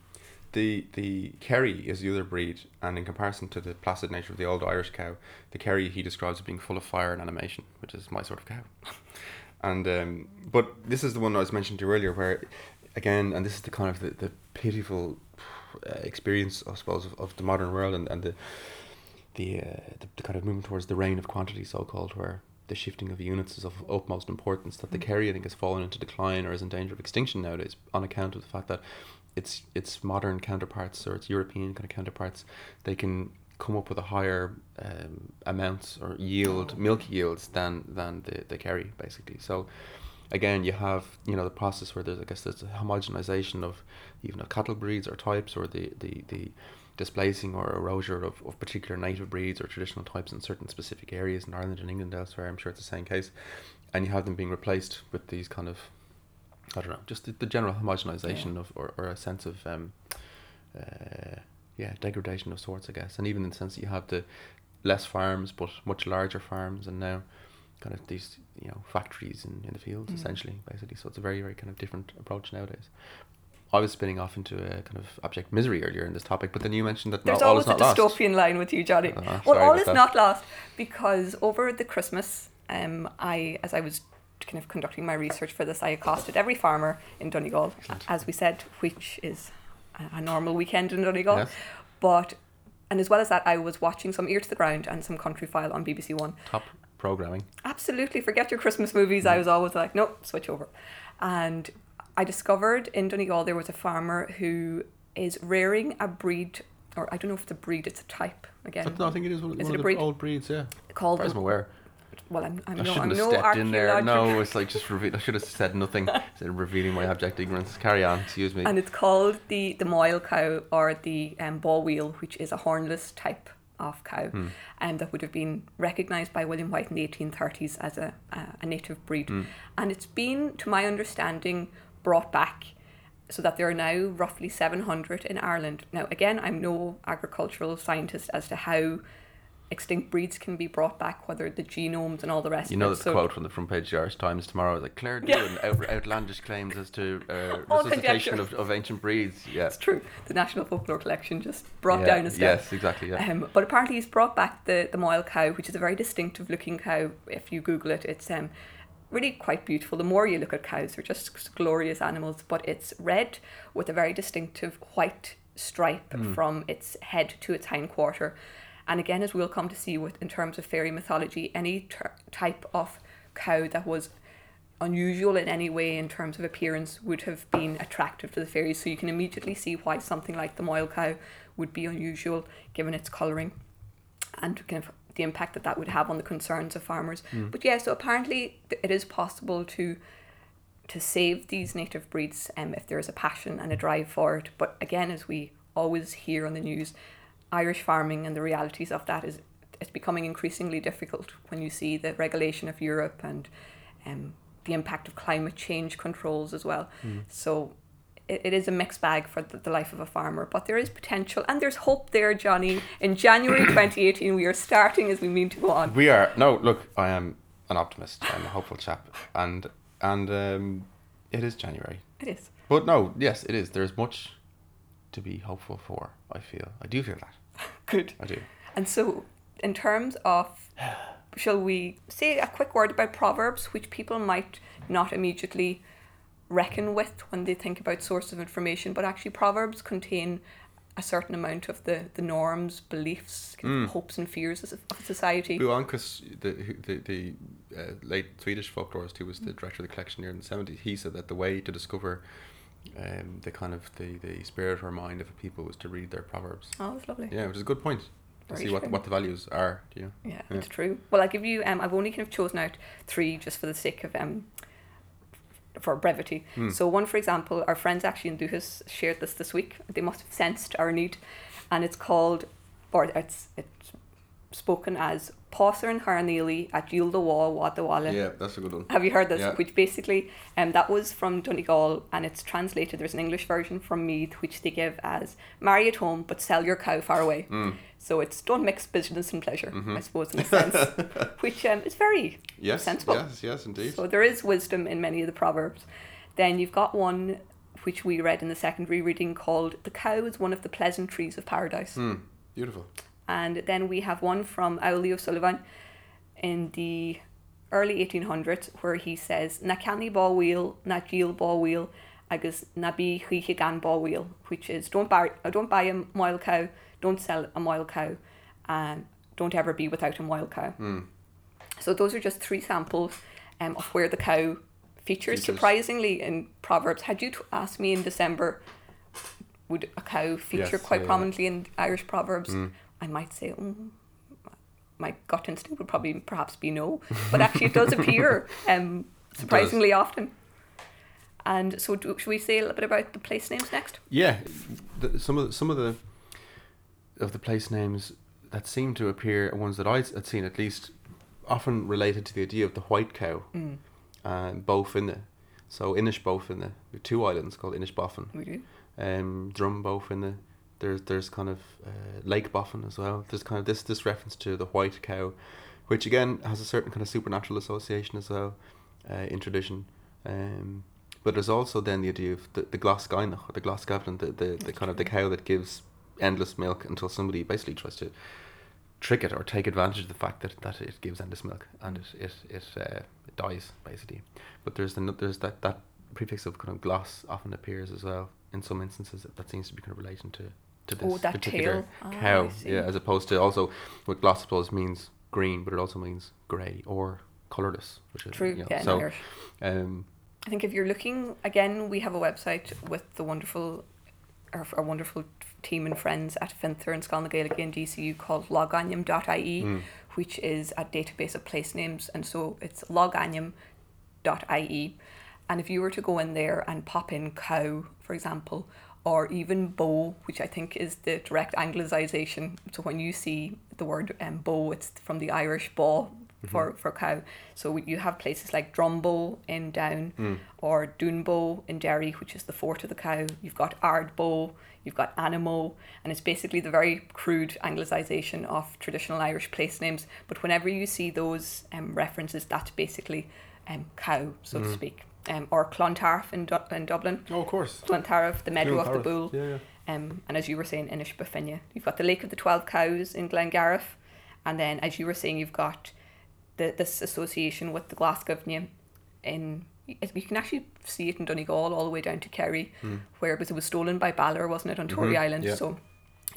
S1: the the Kerry is the other breed, and in comparison to the placid nature of the old Irish cow, the Kerry he describes as being full of fire and animation, which is my sort of cow. and um, but this is the one I was mentioning to you earlier, where again, and this is the kind of the, the pitiful uh, experience, I suppose, of, of the modern world and, and the the, uh, the the kind of movement towards the reign of quantity, so called, where the shifting of units is of utmost importance. That the
S2: Mm.
S1: Kerry, I think, has fallen into decline or is in danger of extinction nowadays on account of the fact that its its modern counterparts or its European kind of counterparts, they can come up with a higher um, amounts or yield,
S2: Oh.
S1: milk yields than than the the Kerry basically. So again, you have you know the process where there's I guess there's a homogenization of even of cattle breeds or types or the the, the displacing or erasure of, of particular native breeds or traditional types in certain specific areas in Ireland and England elsewhere. I'm sure it's the same case, and you have them being replaced with these kind of I don't know, just the, the general homogenization of or, or a sense of um, uh, yeah degradation of sorts, I guess, and even in the sense that you have the less farms but much larger farms, and now kind of these you know factories in, in the fields
S2: Mm.
S1: essentially basically. So it's a very very kind of different approach nowadays. I was spinning off into a kind of abject misery earlier in this topic, but then you mentioned that
S2: There's
S1: not all
S2: always
S1: is
S2: a
S1: not lost.
S2: dystopian line with you, Johnny.
S1: Ah,
S2: well, all is
S1: that.
S2: not lost because over the Christmas, um, I as I was kind of conducting my research for this, I accosted every farmer in Donegal,
S1: Excellent.
S2: as we said, which is a, a normal weekend in Donegal.
S1: Yes.
S2: But and as well as that, I was watching some Ear to the Ground and some Countryfile on BBC One.
S1: Top programming.
S2: Absolutely, forget your Christmas movies. I was always like, nope, switch over. And I discovered in Donegal there was a farmer who is rearing a breed, or I don't know if it's a breed, it's a type again.
S1: no, I think it is one,
S2: Is
S1: one
S2: it
S1: of the
S2: breed?
S1: old breeds. Yeah,
S2: called
S1: as I'm aware.
S2: Well, I'm, I'm
S1: I
S2: no, I'm
S1: have
S2: no
S1: stepped in there. No, it's like just reveal. I should have said nothing. Instead revealing my abject ignorance. Carry on. Excuse me.
S2: and it's called the the Moyle cow or the um, ball wheel, which is a hornless type of cow,
S1: Hmm.
S2: and that would have been recognised by William Wilde in the 1830s as a a, a native breed,
S1: Hmm.
S2: and it's been, to my understanding, brought back. So that there are now roughly 700 in Ireland. Now, again, I'm no agricultural scientist as to how extinct breeds can be brought back, whether the genomes and all the rest
S1: You
S2: of
S1: know
S2: it.
S1: that the
S2: So-
S1: quote from the front page of the Irish Times tomorrow is like Claire
S2: Yeah.
S1: out, outlandish claims as to uh, resuscitation of, of ancient breeds. Yeah.
S2: It's true. The National Folklore Collection just brought
S1: Yeah,
S2: down a step.
S1: Yes, exactly. Yeah.
S2: Um, but apparently he's brought back the, the Moyle cow, which is a very distinctive looking cow. If you Google it, it's um, really quite beautiful. The more you look at cows, they're just glorious animals. But it's red with a very distinctive white stripe
S1: Hmm.
S2: from its head to its hind quarter. And again, as we'll come to see with in terms of fairy mythology, any ter- type of cow that was unusual in any way in terms of appearance would have been attractive to the fairies. So you can immediately see why something like the Moyle cow would be unusual given its colouring and kind of the impact that that would have on the concerns of farmers. But yeah, so apparently it is possible to to save these native breeds um, if there is a passion and a drive for it. But again, as we always hear on the news, Irish farming and the realities of that is it's becoming increasingly difficult when you see the regulation of Europe and um, the impact of climate change controls as well. So it, it is a mixed bag for the, the life of a farmer, but there is potential and there's hope there, Johnny. In January 2018, we are starting as we mean to go on.
S1: We are no look. I am an optimist. I'm a hopeful chap, and and um, it is January.
S2: It is.
S1: But no, yes, it is. There's much to be hopeful for. I feel. I do feel that.
S2: Good.
S1: I do.
S2: And so, in terms of, shall we say a quick word about Proverbs, which people might not immediately reckon with when they think about source of information, but actually, Proverbs contain a certain amount of the, the norms, beliefs, of hopes, and fears of of society.
S1: Bo Almqvist, the the, the uh, late Swedish folklorist who was the director of the collection here in the seventies, he said that the way to discover um, the kind of the, the spirit or mind of a people was to read their proverbs.
S2: Oh, that's lovely.
S1: Yeah, which is a good point. To
S2: Very
S1: see what
S2: true.
S1: what the values are. Do you?
S2: Yeah,
S1: Yeah.
S2: it's true. Well, I'll give you. Um, I've only kind of chosen out three just for the sake of um, for brevity. So one, for example, our friends actually in Dúchas shared this this week. They must have sensed our need, and it's called, or it's it's spoken as Pauser and Harneely at Wall Wadawala.
S1: Yeah, that's a good one.
S2: Have you heard this?
S1: Yeah.
S2: Which basically, um, that was from Donegal, and it's translated. There's an English version from Meath, which they give as "Marry at home, but sell your cow far away."
S1: Mm.
S2: So it's don't mix business and pleasure,
S1: Mm-hmm.
S2: I suppose, in a sense, which um, is very
S1: Yes,
S2: sensible.
S1: yes, yes, indeed.
S2: So there is wisdom in many of the proverbs. Then you've got one which we read in the secondary reading called "The cow is one of the pleasantries of paradise."
S1: Hmm, beautiful.
S2: And then we have one from Auli O'Sullivan in the early 1800s where he says, Na canny ball wheel, na geel ball wheel, agus na bi chuiche gan ball wheel, which is don't buy, don't buy a moil cow, don't sell a moil cow, and don't ever be without a moil cow. Hmm. So those are just three samples um, of where the cow features.
S1: Features.
S2: Surprisingly, in Proverbs, had you t- asked me in December, would a cow feature
S1: Yes,
S2: quite
S1: yeah, yeah.
S2: prominently in Irish Proverbs? Hmm. I might say, mm, my gut instinct would probably perhaps be no, but actually it does appear um, surprisingly often. And so, do, should we say a little bit about the place names next?
S1: Yeah, the, some of the, some of the of the place names that seem to appear are ones that I had seen at least often related to the idea of the white cow,
S2: Mm.
S1: um, both in the so Inish both in the two islands called Inish Boffin,
S2: We do.
S1: um, Drum both in the there's there's kind of uh, Lake Boffin as well. There's kind of this this reference to the white cow, which again has a certain kind of supernatural association as well uh, in tradition. Um, but there's also then the idea of the, the Glasgainach or the Glasgavlin, the, the, the kind of the cow that gives endless milk until somebody basically tries to trick it or take advantage of the fact that, that it gives endless milk and it it it, uh, it dies basically. But there's the, there's that, that prefix of kind of gloss often appears as well in some instances that, that seems to be kind of relating to to this
S2: Oh, that
S1: particular
S2: tail. Ah,
S1: cow. Yeah, as opposed to also what gloss suppose means green, but it also means grey or colourless, which is
S2: True,
S1: you know,
S2: yeah,
S1: so um
S2: I think if you're looking again, we have a website with the wonderful, our, our wonderful team and friends at Fiontar and Scoil na Gaeilge and DCU called logainm.ie,
S1: Mm.
S2: which is a database of place names, and so it's logainm.ie. And if you were to go in there and pop in cow, for example, or even bow, which I think is the direct anglicization. So when you see the word um, bow, it's from the Irish bó for, for cow. So you have places like Drumbo in Down or Doonbow in Derry, which is the fort of the cow. You've got Ardboe, you've got Animo, and it's basically the very crude anglicization of traditional Irish place names. But whenever you see those um, references, that's basically um, cow, so to speak. Um, or Clontarf in, Du- in Dublin.
S1: Oh of course.
S2: Clontarf, the meadow of the bull.
S1: Yeah, yeah.
S2: Um, and as you were saying, Inish Buffinia. You've got the Lake of the Twelve Cows in Glengarriff. And then, as you were saying, you've got the, this association with the Glasgow in. You can actually see it in Donegal all the way down to Kerry, where it was, it was stolen by Balor, wasn't it, on Tory
S1: Mhm,
S2: Island?
S1: yeah.
S2: So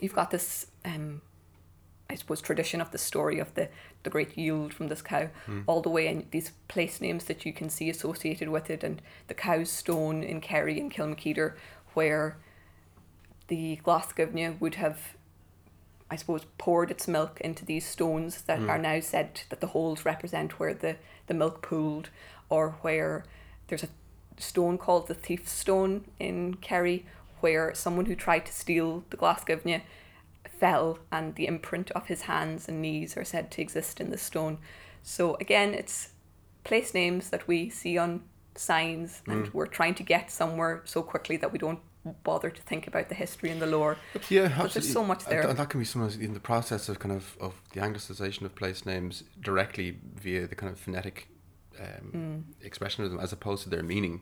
S2: you've got this, um, I suppose, tradition of the story of the, the great yield from this cow, hmm. all the way in these place names that you can see associated with it, and the cow's stone in Kerry and Kilmalkedar, where the Glasgownia would have, I suppose, poured its milk into these stones that hmm. are now said that the holes represent where the, the milk pooled, or where there's a stone called the Thief's Stone in Kerry, where someone who tried to steal the Glasgownia fell, and the imprint of his hands and knees are said to exist in the stone. So again, it's place names that we see on signs, and we're trying to get somewhere so quickly that we don't bother to think about the history and the lore.
S1: Yeah,
S2: But there's
S1: absolutely.
S2: so much there.
S1: And that can be sometimes in the process of kind of of the anglicization of place names directly via the kind of phonetic um,
S2: Mm.
S1: expression of them, as opposed to their meaning,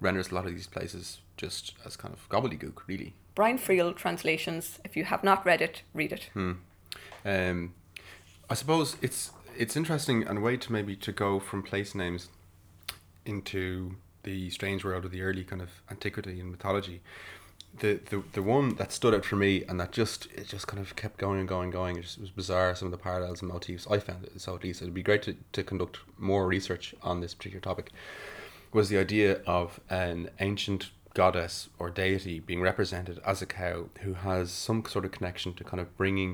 S1: renders a lot of these places just as kind of gobbledygook, really.
S2: Brian Friel translations. If you have not read it, read it. Hmm.
S1: Um, I suppose it's it's interesting and a way to maybe to go from place names into the strange world of the early kind of antiquity and mythology. The, the the one that stood out for me and that just it just kind of kept going and going and going. It just was bizarre some of the parallels and motifs. I found it so at least it'd be great to, to conduct more research on this particular topic. Was the idea of an ancient goddess or deity being represented as a cow who has some sort of connection to kind of bringing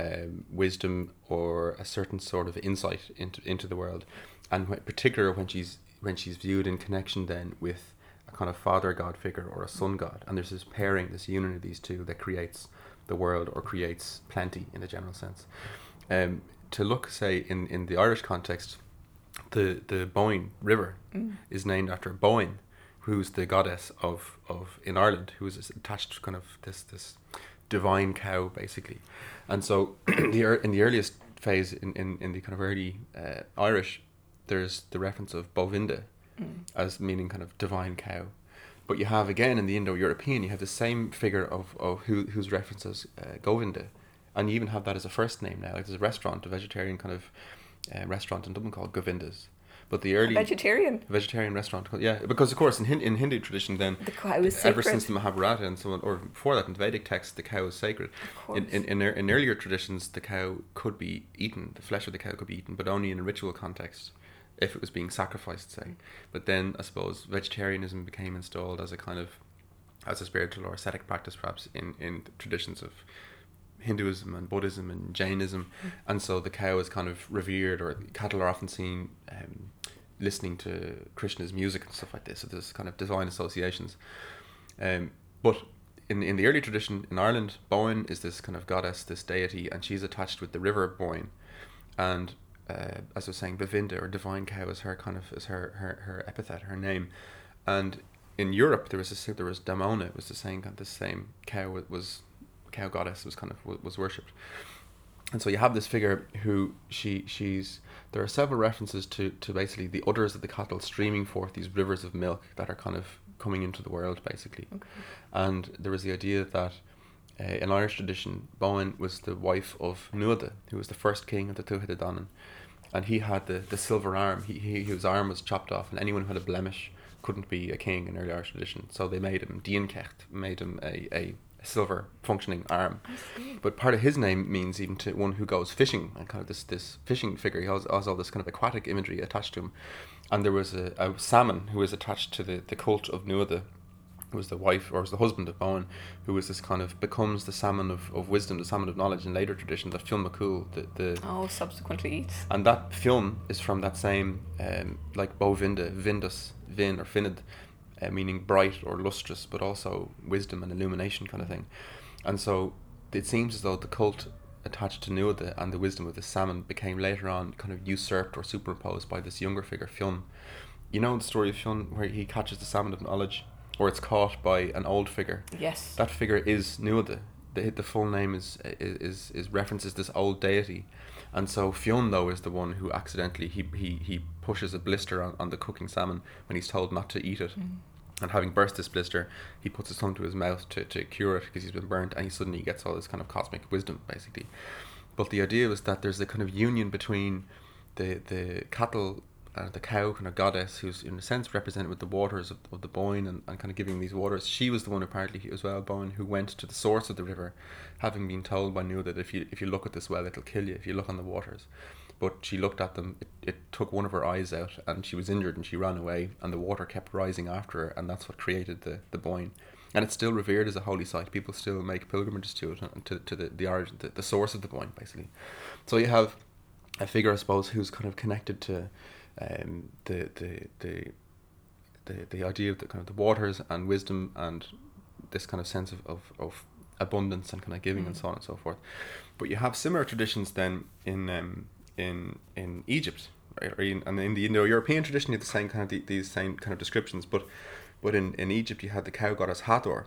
S1: um, wisdom or a certain sort of insight into into the world, and in particular when she's when she's viewed in connection then with a kind of father god figure or a son god, and there's this pairing, this union of these two that creates the world or creates plenty in a general sense. Um, to look, say, in, in the Irish context, the the Boyne River
S2: Mm.
S1: is named after Boyne, who's the goddess of, of in Ireland, who is attached to kind of this this divine cow basically, and so the in the earliest phase in, in, in the kind of early uh, Irish, there's the reference of Bovinda
S2: Mm.
S1: as meaning kind of divine cow. But you have again in the Indo-European, you have the same figure of, of who whose references uh, Govinda, and you even have that as a first name now. Like there's a restaurant, a vegetarian kind of uh, restaurant in Dublin called Govinda's. But the
S2: A
S1: early
S2: vegetarian.
S1: vegetarian restaurant, yeah, because of course in Hin- in Hindu tradition, then
S2: The cow is
S1: ever
S2: sacred.
S1: since the Mahabharata and so on, or before that in the Vedic texts, the cow is sacred.
S2: Of
S1: In, in, in, in earlier traditions, the cow could be eaten, the flesh of the cow could be eaten, but only in a ritual context if it was being sacrificed, say. But then I suppose vegetarianism became installed as a kind of, as a spiritual or ascetic practice perhaps in, in traditions of Hinduism and Buddhism and Jainism. And so the cow is kind of revered, or cattle are often seen um, listening to Krishna's music and stuff like this. So there's kind of divine associations. Um, but in in the early tradition in Ireland, Boyne is this kind of goddess, this deity, and she's attached with the river Boyne, and uh, as I was saying, Bevinda or divine cow is her kind of is her her, her epithet, her name, and in Europe there was a there was Damona, it was the same kind of the same cow wa- was cow goddess was kind of wa- was worshipped, and so you have this figure who she she's there are several references to to basically the udders of the cattle streaming forth these rivers of milk that are kind of coming into the world basically,
S2: Okay.
S1: and there was the idea that uh, in Irish tradition, Bóinn was the wife of Nuada, who was the first king of the Tuatha Dé Danann, and he had the, the silver arm. He, he his arm was chopped off, and anyone who had a blemish couldn't be a king in early Irish tradition. So they made him Dian Cécht, made him a, a silver functioning arm. But part of his name means even to one who goes fishing, and kind of this this fishing figure. He has, has all this kind of aquatic imagery attached to him. And there was a, a salmon who was attached to the, the cult of Nuada, who was the wife or was the husband of Bóinn, who was this kind of becomes the salmon of, of wisdom, the salmon of knowledge in later tradition, the Fionn McCool, the, the
S2: Oh, subsequently eats.
S1: and that film is from that same um, like Bovinda, Vindus, Vin or Finid, uh, meaning bright or lustrous, but also wisdom and illumination kind of thing. And so it seems as though the cult attached to Nuada and the wisdom of the salmon became later on kind of usurped or superimposed by this younger figure, Fionn. You know the story of Fionn where he catches the salmon of knowledge, or it's caught by an old figure.
S2: Yes.
S1: That figure is Nuada. The, the full name is, is is references this old deity, and so Fionn though is the one who accidentally he he, he pushes a blister on, on the cooking salmon when he's told not to eat it, and having burst this blister, he puts his tongue to his mouth to, to cure it because he's been burnt, and he suddenly gets all this kind of cosmic wisdom basically. But the idea was that there's a kind of union between the the cattle uh, the cow kind of goddess who's in a sense represented with the waters of, of the Boyne and, and kind of giving these waters. She was the one apparently as well, Boyne, who went to the source of the river, having been told by Nu that if you if you look at this well, it'll kill you if you look on the waters. But she looked at them. It, it took one of her eyes out, and she was injured, and she ran away. And the water kept rising after her, and that's what created the the Boyne. And it's still revered as a holy site. People still make pilgrimages to it, and to, to the, the origin, the, the source of the Boyne, basically. So you have a figure, I suppose, who's kind of connected to um, the, the the the the idea of the kind of the waters and wisdom and this kind of sense of, of, of abundance and kind of giving and
S2: Mm.
S1: so on and so forth. But you have similar traditions then in um, in in Egypt, right? Or in, and in the Indo-European tradition, you have the same kind of the, these same kind of descriptions. But but in, in Egypt, you had the cow goddess Hathor,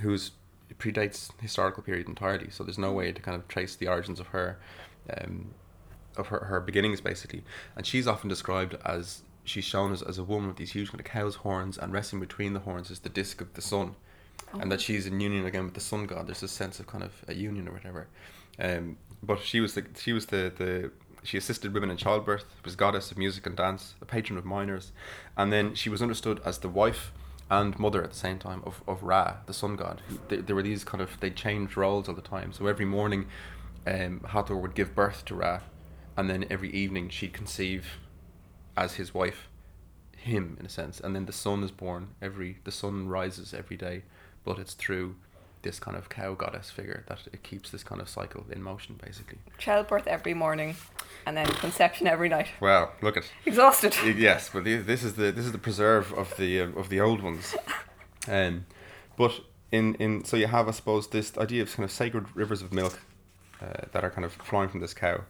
S1: who's predates historical period entirely. So there's no way to kind of trace the origins of her, um, of her, her beginnings basically. And she's often described as she's shown as, as a woman with these huge kind of cow's horns, and resting between the horns is the disc of the sun, and that she's in union again with the sun god. There's this sense of kind of a union or whatever. Um, but she was the she was the the she assisted women in childbirth, was goddess of music and dance, a patron of miners, and then she was understood as the wife and mother at the same time of, of Ra, the sun god. There, there were these kind of they changed roles all the time. So every morning, um, Hathor would give birth to Ra, and then every evening she'd conceive as his wife, him in a sense, and then the sun is born every the sun rises every day, but it's through this kind of cow goddess figure that it keeps this kind of cycle in motion, basically.
S2: Childbirth every morning, and then conception every night.
S1: Well, look at
S2: Exhausted.
S1: yes, but this is the this is the preserve of the uh, of the old ones. Um, but in in so you have I suppose this idea of kind of sacred rivers of milk uh, that are kind of flowing from this cow.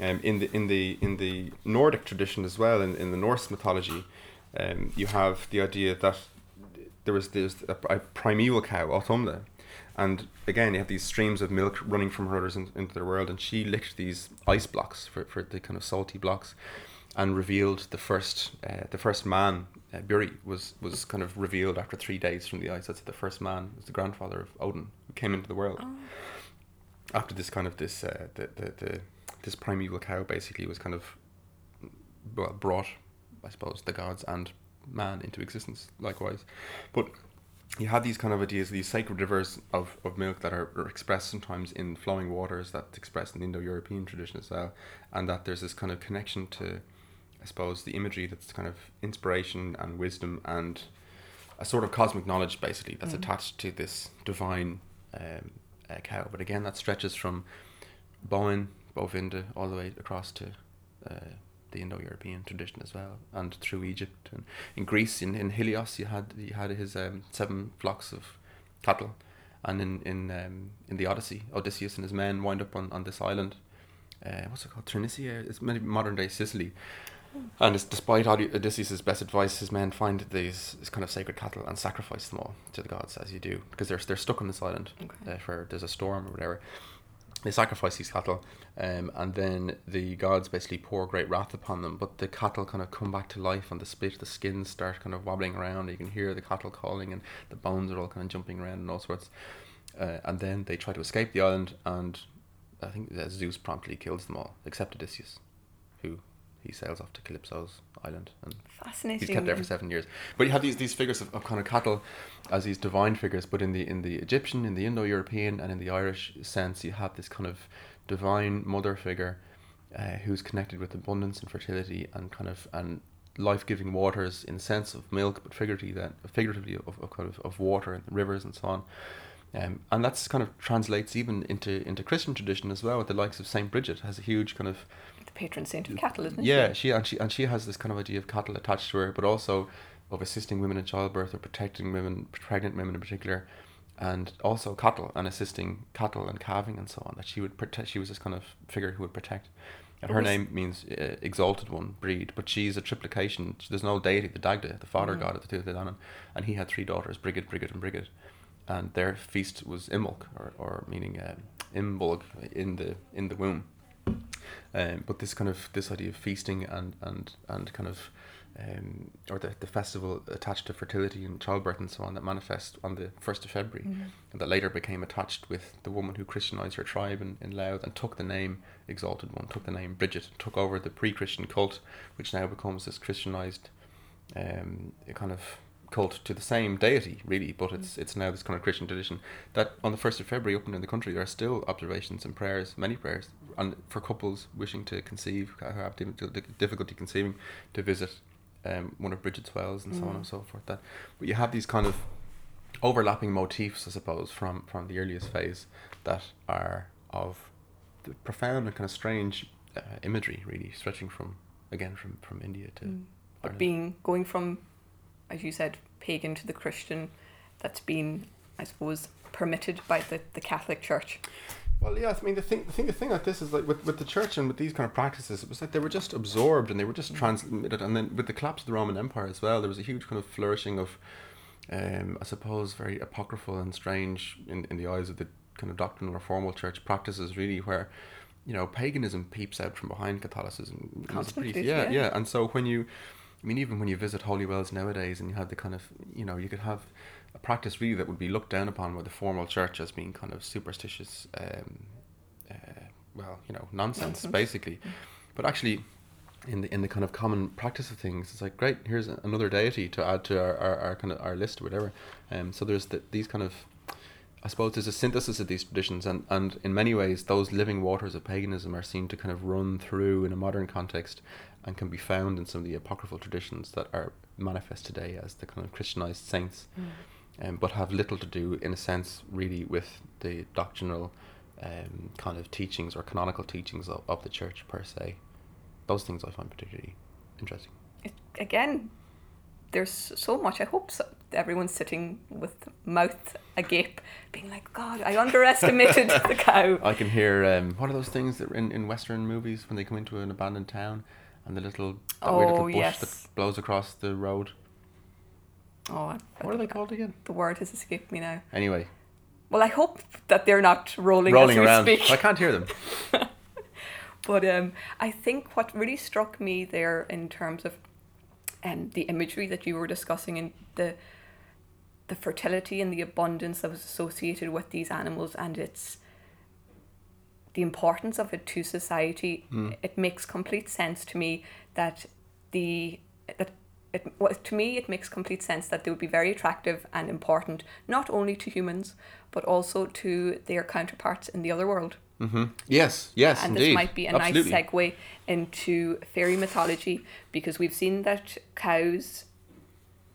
S1: Um, in the in the in the Nordic tradition as well, in, in the Norse mythology, um, you have the idea that there was there's a, a primeval cow, Audhumla, and again you have these streams of milk running from her udders in, into their world, and she licked these ice blocks for, for the kind of salty blocks, and revealed the first uh, the first man. Uh, Buri was was kind of revealed after three days from the ice. That's the first man. Was the grandfather of Odin who came into the world
S2: Oh.
S1: after this kind of this uh, the, the, the this primeval cow basically was kind of well brought I suppose the gods and man into existence likewise but you have these kind of ideas these sacred rivers of, of milk that are, are expressed sometimes in flowing waters that's expressed in Indo-European tradition as well and that there's this kind of connection to I suppose the imagery that's kind of inspiration and wisdom and a sort of cosmic knowledge basically that's
S2: Mhm.
S1: attached to this divine um, uh, cow. But again, that stretches from Bóinn, Bovinda, all the way across to uh, the Indo-European tradition as well, and through Egypt and in Greece. In, in Helios, you had you had his um, seven flocks of cattle, and in in um, in the Odyssey, Odysseus and his men wind up on, on this island. Uh, what's it called? Thrinacia. It's maybe modern day Sicily. And it's, despite Od- Odysseus' best advice, his men find these, these kind of sacred cattle and sacrifice them all to the gods, as you do, because they're, they're stuck on this island
S2: Okay.
S1: uh, for there's a storm or whatever. They sacrifice these cattle, um, and then the gods basically pour great wrath upon them. But the cattle kind of come back to life, and the spit, the skins start kind of wobbling around. You can hear the cattle calling, and the bones are all kind of jumping around and all sorts. Uh, and then they try to escape the island, and I think that Zeus promptly kills them all, except Odysseus, he sails off to Calypso's island and
S2: Fascinating.
S1: He's kept there for seven years. But you have these, these figures of, of kind of cattle as these divine figures, but in the in the Egyptian, in the Indo European, and in the Irish sense, you have this kind of divine mother figure uh, who's connected with abundance and fertility and kind of and life giving waters in the sense of milk, but figuratively that figuratively of, of kind of, of water and rivers and so on. Um, and that's kind of translates even into into Christian tradition as well, with the likes of Saint Bridget has a huge kind of
S2: patron saint of cattle, isn't
S1: yeah,
S2: she?
S1: she and she and she has this kind of idea of cattle attached to her, but also of assisting women in childbirth or protecting women, pregnant women in particular, and also cattle and assisting cattle and calving and so on. That she would protect. She was this kind of figure who would protect. And her name means uh, exalted one, breed, but she's a triplication. There's no deity, the Dagda, the father
S2: Mhm.
S1: god of the Tuatha Dé Danann, and he had three daughters, Brigid, Brigid, and Brigid, and their feast was Imbolc, or, or meaning um, Imbolg in the in the womb. Um, but this kind of this idea of feasting and and and kind of um, or the, the festival attached to fertility and childbirth and so on that manifests on the first of February
S2: Mhm.
S1: and that later became attached with the woman who Christianized her tribe in, in Louth and took the name Exalted One, took the name Bridget, took over the pre-Christian cult, which now becomes this Christianized um, kind of cult to the same deity, really, but it's it's now this kind of Christian tradition that on the first of February, up and in the country, there are still observations and prayers, many prayers, and for couples wishing to conceive, who have diffi- difficulty conceiving, to visit um, one of Bridget's wells and so on
S2: Mm.
S1: and so forth. That, but you have these kind of overlapping motifs, I suppose, from from the earliest phase that are of the profound and kind of strange uh, imagery, really stretching from again from from India to.
S2: Mm. But being going from, as you said, pagan to the Christian, that's been, I suppose, permitted by the, the Catholic Church.
S1: Well, yeah, I mean the thing, the thing, the thing like this is like with, with the church and with these kind of practices, it was like they were just absorbed and they were just transmitted, and then with the collapse of the Roman Empire as well, there was a huge kind of flourishing of, um, I suppose, very apocryphal and strange in, in the eyes of the kind of doctrinal or formal church practices, really, where, you know, paganism peeps out from behind Catholicism. It was
S2: Constantly,
S1: pretty- yeah,
S2: yeah.
S1: yeah, and so when you, I mean, even when you visit holy wells nowadays, and you have the kind of, you know, you could have a practice really that would be looked down upon by the formal church as being kind of superstitious, um, uh, well, you know, nonsense,
S2: Nonsense.
S1: basically. But actually, in the in the kind of common practice of things, it's like great. Here's another deity to add to our, our, our kind of our list or whatever. Um, so there's the, these kind of, I suppose there's a synthesis of these traditions, and and in many ways, those living waters of paganism are seen to kind of run through in a modern context, and can be found in some of the apocryphal traditions that are manifest today as the kind of Christianized saints. Um, but have little to do, in a sense, really with the doctrinal um, kind of teachings or canonical teachings of, of the church per se. Those things I find particularly interesting.
S2: It, again, there's so much. I hope so, everyone's sitting with mouth agape, being like, God, I underestimated the cow.
S1: I can hear um, what are those things that are in, in Western movies when they come into an abandoned town and the little that weird little
S2: Oh,
S1: bush
S2: yes.
S1: that blows across the road.
S2: Oh, I,
S1: What are they called again?
S2: the word has escaped me now.
S1: Anyway,
S2: Well, I hope that they're not rolling,
S1: rolling
S2: as we
S1: around.
S2: speak.
S1: I can't hear them.
S2: But um, I think what really struck me there in terms of um, the imagery that you were discussing and the the fertility and the abundance that was associated with these animals and its the importance of it to society, it makes complete sense to me that the that it well, to me it makes complete sense that they would be very attractive and important not only to humans but also to their counterparts in the other world
S1: hmm Yes, yes,
S2: and
S1: indeed.
S2: this might be a
S1: Absolutely.
S2: nice segue into fairy mythology because we've seen that cows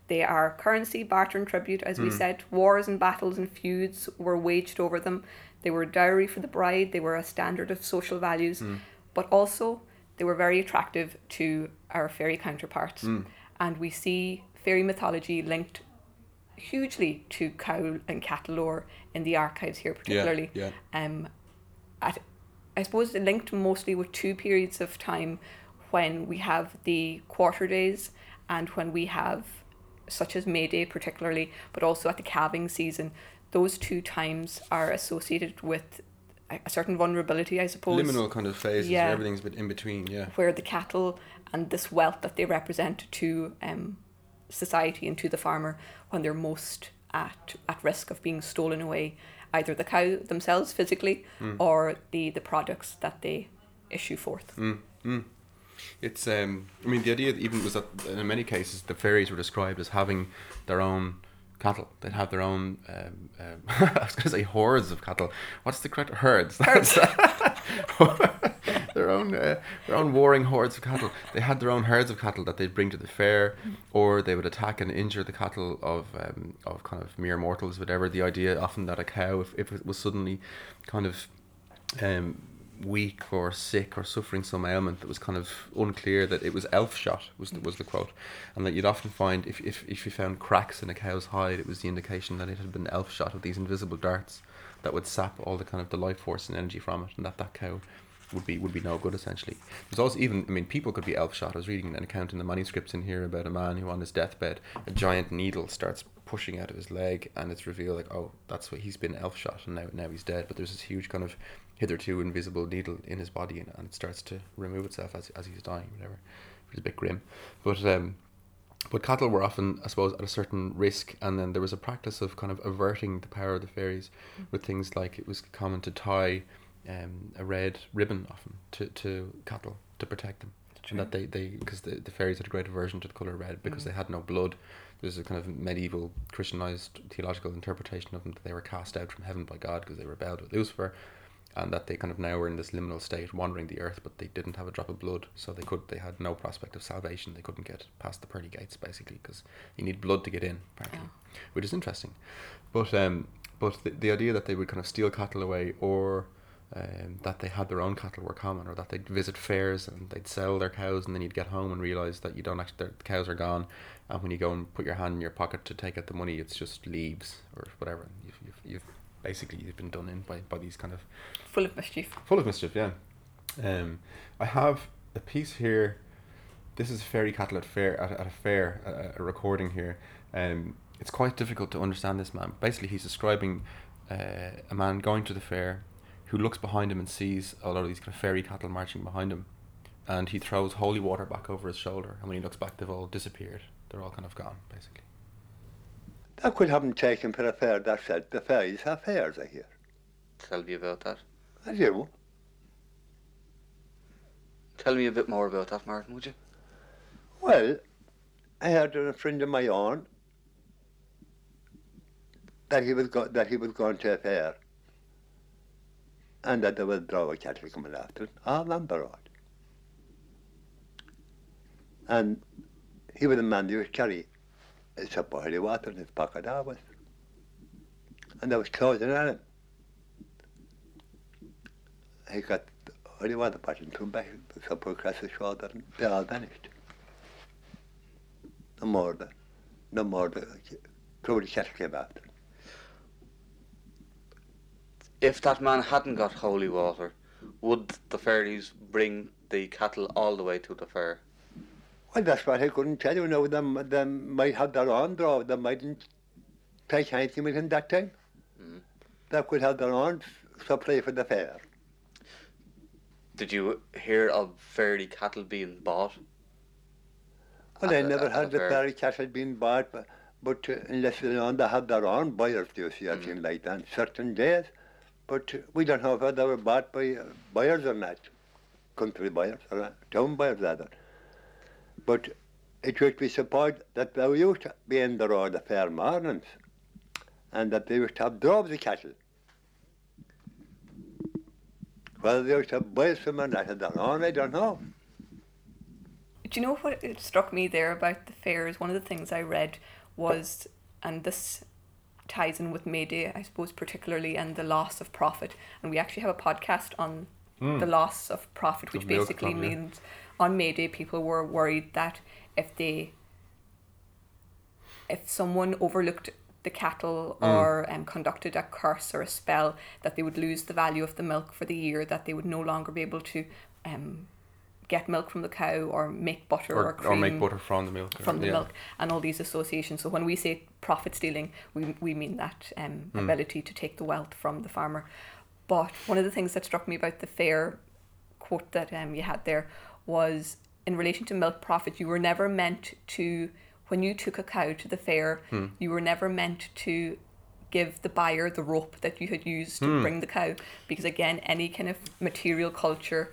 S2: they are currency barter and tribute as
S1: Hmm.
S2: we said wars and battles and feuds were waged over them they were a dowry for the bride they were a standard of social values
S1: Hmm.
S2: but also they were very attractive to our fairy counterparts
S1: Hmm.
S2: And we see fairy mythology linked hugely to cow and cattle lore in the archives here particularly
S1: yeah. yeah.
S2: um, at, I suppose linked mostly with two periods of time when we have the quarter days and when we have such as May Day particularly, but also at the calving season. Those two times are associated with a a certain vulnerability, I suppose,
S1: Liminal kind of phases.
S2: Yeah.
S1: where Everything's a bit in between. Yeah.
S2: where the cattle and this wealth that they represent to um, society and to the farmer when they're most at, at risk of being stolen away, either the cow themselves physically or the, the products that they issue forth.
S1: Mm, mm. It's um. I mean, the idea even was that in many cases the fairies were described as having their own cattle. They'd have their own. Um, um, I was going to say hordes of cattle. What's the correct herds?
S2: Herds.
S1: their own uh, their own warring hordes of cattle. They had their own herds of cattle that they'd bring to the fair, or they would attack and injure the cattle of um, of kind of mere mortals, whatever. The idea often that a cow, if, if it was suddenly kind of um, weak or sick or suffering some ailment that was kind of unclear that it was elf shot was the, was the quote and that you'd often find if, if, if you found cracks in a cow's hide it was the indication that it had been elf shot with these invisible darts that would sap all the kind of the life force and energy from it and that that cow would be would be no good essentially. There's also even I mean people could be elf shot I was reading an account in the manuscripts in here about a man who on his deathbed a giant needle starts pushing out of his leg and it's revealed like oh that's what he's been elf shot and now now he's dead. But there's this huge kind of hitherto invisible needle in his body and, and it starts to remove itself as, as he's dying whatever. It's a bit grim. But um but cattle were often, I suppose, at a certain risk, and then there was a practice of kind of averting the power of the fairies with things like it was common to tie um, a red ribbon often to, to cattle to protect them.
S2: True.
S1: And that they, they because the, the fairies had a great aversion to the colour red because they had no blood. There's a kind of medieval Christianized theological interpretation of them that they were cast out from heaven by God because they rebelled with Lucifer and that they kind of now were in this liminal state wandering the earth but they didn't have a drop of blood so they could they had no prospect of salvation they couldn't get past the pearly gates basically because you need blood to get in apparently which is interesting but um but the, the idea that they would kind of steal cattle away or um, that they had their own cattle were common or that they'd visit fairs and they'd sell their cows and then you'd get home and realize that you don't actually the cows are gone. And when you go and put your hand in your pocket to take out the money it's just leaves or whatever. You've, you've, you've basically you've been done in by, by these kind of
S2: Full of mischief.
S1: full of mischief yeah. Um i have a piece here. This is fairy cattle at fair at, at a fair a, a recording here. Um it's quite difficult to understand this man. Basically he's describing uh, a man going to the fair who looks behind him and sees a lot of these kind of fairy cattle marching behind him and he throws holy water back over his shoulder and when he looks back they've all disappeared they're all kind of gone basically
S3: That could have them taken for a fair that said the fairies have fairs I hear.
S4: Tell me about that.
S3: I do.
S4: Tell me a bit more about that, Martin, would you?
S3: Well, I heard of a friend of my own that he was go- that he was going to a fair and that there was draw of cattle coming after him, all on the. And he was a man who would carry a cup of holy water in his pocket always. and they was closing on him. He got only one person to back up across the shoulder and they all vanished. No more the no more the uh, trouble cattle came after.
S4: If that man hadn't got holy water, would the fairies bring the cattle all the way to the fair?
S3: Well, that's what I couldn't tell you. No, them, them might have their own draw. They mightn't take anything within that time.
S4: Mm.
S3: They could have their own supply for the fair.
S4: Did you hear of fairy cattle being bought?
S3: Well, I
S4: the-
S3: never heard the
S4: fair?
S3: fairy cattle being bought, but, but uh, unless they, know, they have their own buyers, do you see,
S4: Mm.
S3: things like that, certain days. But we don't know whether they were bought by uh, buyers or not, country buyers or town buyers rather. But it would be supposed that they used to be in the road the fair mornings, and that they used to have droves of cattle. Whether they used to buy some or not of their own, I don't know.
S2: Do you know what it struck me there about the fairs? One of the things I read was, and this ties in with May Day, I suppose, particularly, and the loss of profit. And we actually have a podcast on the loss of profit, which basically
S1: club, yeah.
S2: means on May Day people were worried that if they, if someone overlooked the cattle or um, conducted a curse or a spell, that they would lose the value of the milk for the year, that they would no longer be able to um, get milk from the cow or make butter or,
S1: or,
S2: cream
S1: or make butter from the milk. or-
S2: from the
S1: yeah.
S2: milk and all these associations. So when we say profit stealing, we, we mean that um,
S1: Hmm.
S2: ability to take the wealth from the farmer. But one of the things that struck me about the fair quote that um, you had there was in relation to milk profit, you were never meant to, when you took a cow to the fair,
S1: Hmm.
S2: you were never meant to give the buyer the rope that you had used to
S1: Hmm.
S2: bring the cow. Because again, any kind of material culture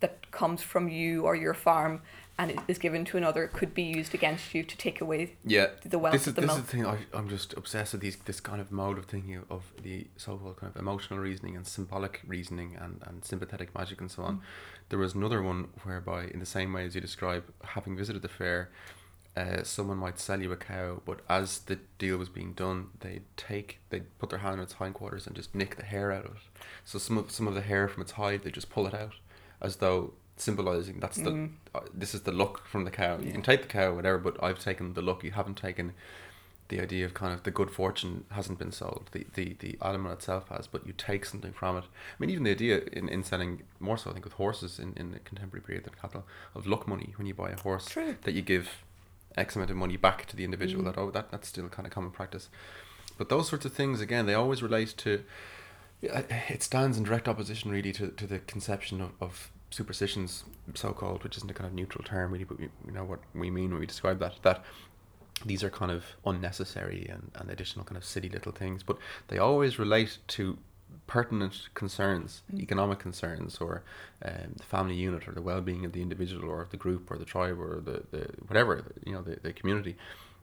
S2: that comes from you or your farm and it is given to another could be used against you to take away
S1: Yeah,
S2: the wealth
S1: this is
S2: of the
S1: this
S2: milk.
S1: is the thing. I, I'm just obsessed with these this kind of mode of thinking of the so-called kind of emotional reasoning and symbolic reasoning and, and sympathetic magic and so
S2: Mm.
S1: on. There was another one whereby, in the same way as you describe, having visited the fair, uh, someone might sell you a cow, but as the deal was being done, they'd take they would put their hand on its hindquarters and just nick the hair out of it. So some of some of the hair from its hide, they just pull it out, as though symbolizing that's the
S2: Mm.
S1: uh, this is the look from the cow. You can take the cow, whatever, but I've taken the look. You haven't taken the idea of kind of the good fortune hasn't been sold. The the the animal itself has, but you take something from it. I mean, even the idea in, in selling more so, I think, with horses in, in the contemporary period than cattle of luck money when you buy a horse
S2: True.
S1: that you give X amount of money back to the individual. That oh, that that's still kind of common practice. But those sorts of things again, they always relate to. Yeah, It stands in direct opposition, really, to, to the conception of, of superstitions, so called, which isn't a kind of neutral term, really, but we, we know what we mean when we describe that. That these are kind of unnecessary and, and additional kind of silly little things, but they always relate to pertinent concerns, economic concerns, or um, the family unit, or the well-being of the individual, or the group, or the tribe, or the, the whatever you know, the, the community.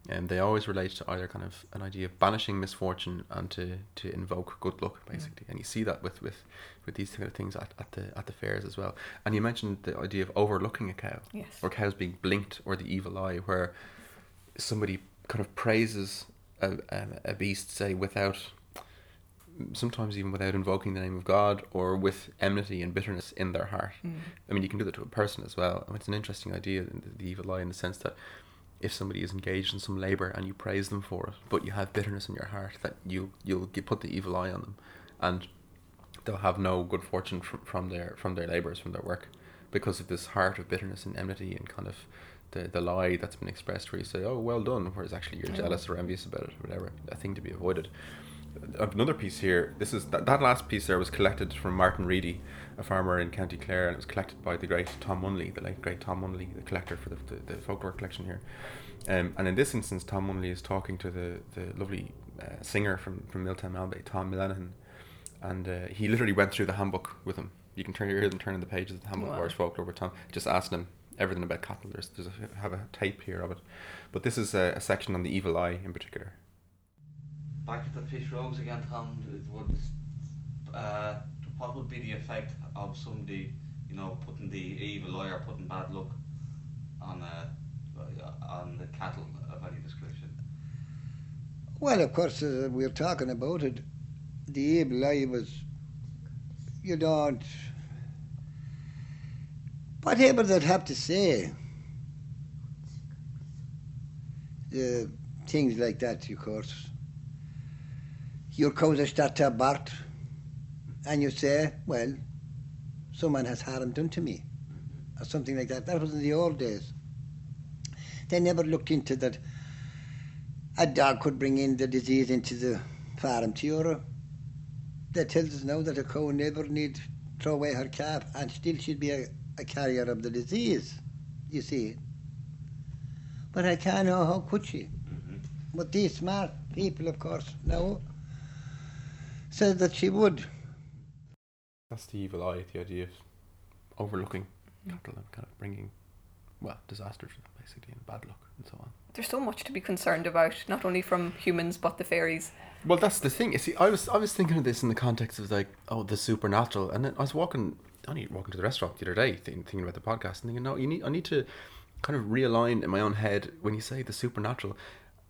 S1: And they always relate to either kind of an idea of banishing misfortune and to, to invoke good luck, basically. And you see that with, with, with these kind of things at, at the at the fairs as well. And you mentioned the idea of overlooking a cow,
S2: Yes.
S1: or cows being blinked, or the evil eye, where somebody kind of praises a, a, a beast, say, without sometimes even without invoking the name of God or with enmity and bitterness in their heart. Mm. I mean, you can do that to a person as well. I mean, it's an interesting idea, the, the evil eye, in the sense that if somebody is engaged in some labor and you praise them for it, but you have bitterness in your heart, that you you'll get, put the evil eye on them, and they'll have no good fortune from, from their from their labors, from their work, because of this heart of bitterness and enmity and kind of the, the lie that's been expressed where you say, oh, well done, whereas actually you're jealous or envious about it or whatever, a thing to be avoided. Another piece here, this is that, that last piece there was collected from Martin Reedy, a farmer in County Clare, and it was collected by the great Tom Munnelly, the late great Tom Munnelly, the collector for the, the, the folklore collection here. Um, and in this instance, Tom Munnelly is talking to the, the lovely uh, singer from, from Milltown Tom Millanahan, and uh, he literally went through the handbook with him. You can turn your ears and turn in the pages of the handbook of
S2: Wow.
S1: Irish folklore with Tom, just asking him everything about cattle. There's, there's a, have a tape here of it. But this is a, a section on the evil eye in particular.
S5: Back to the fish rogues again, Tom. Would, uh, what would be the effect of somebody, you know, putting the evil eye or putting bad luck on uh, on the cattle of any description?
S6: Well, of course, we're talking about it. the evil eye was, you don't, whatever they'd have to say, uh, things like that, of course. Your cows are start to abort, and you say, well, someone has harm done to me, or something like that. That was in the old days. They never looked into that a dog could bring in the disease into the farm to Europe. That tells us now that a cow never need throw away her calf and still she'd be a, a carrier of the disease, you see. But I can't know how could she. Mm-hmm. But these smart people, of course, now said that she would.
S1: That's the evil eye, the idea of overlooking mm. cattle and kind of bringing, well, disaster to them, basically, and bad luck and so on.
S2: There's so much to be concerned about, not only from humans but the fairies.
S1: Well, that's the thing. You see, I was I was thinking of this in the context of like, oh, the supernatural, and then I was walking, only walking to the restaurant the other day, thinking, thinking about the podcast, and thinking, no, you need, I need to kind of realign in my own head when you say the supernatural.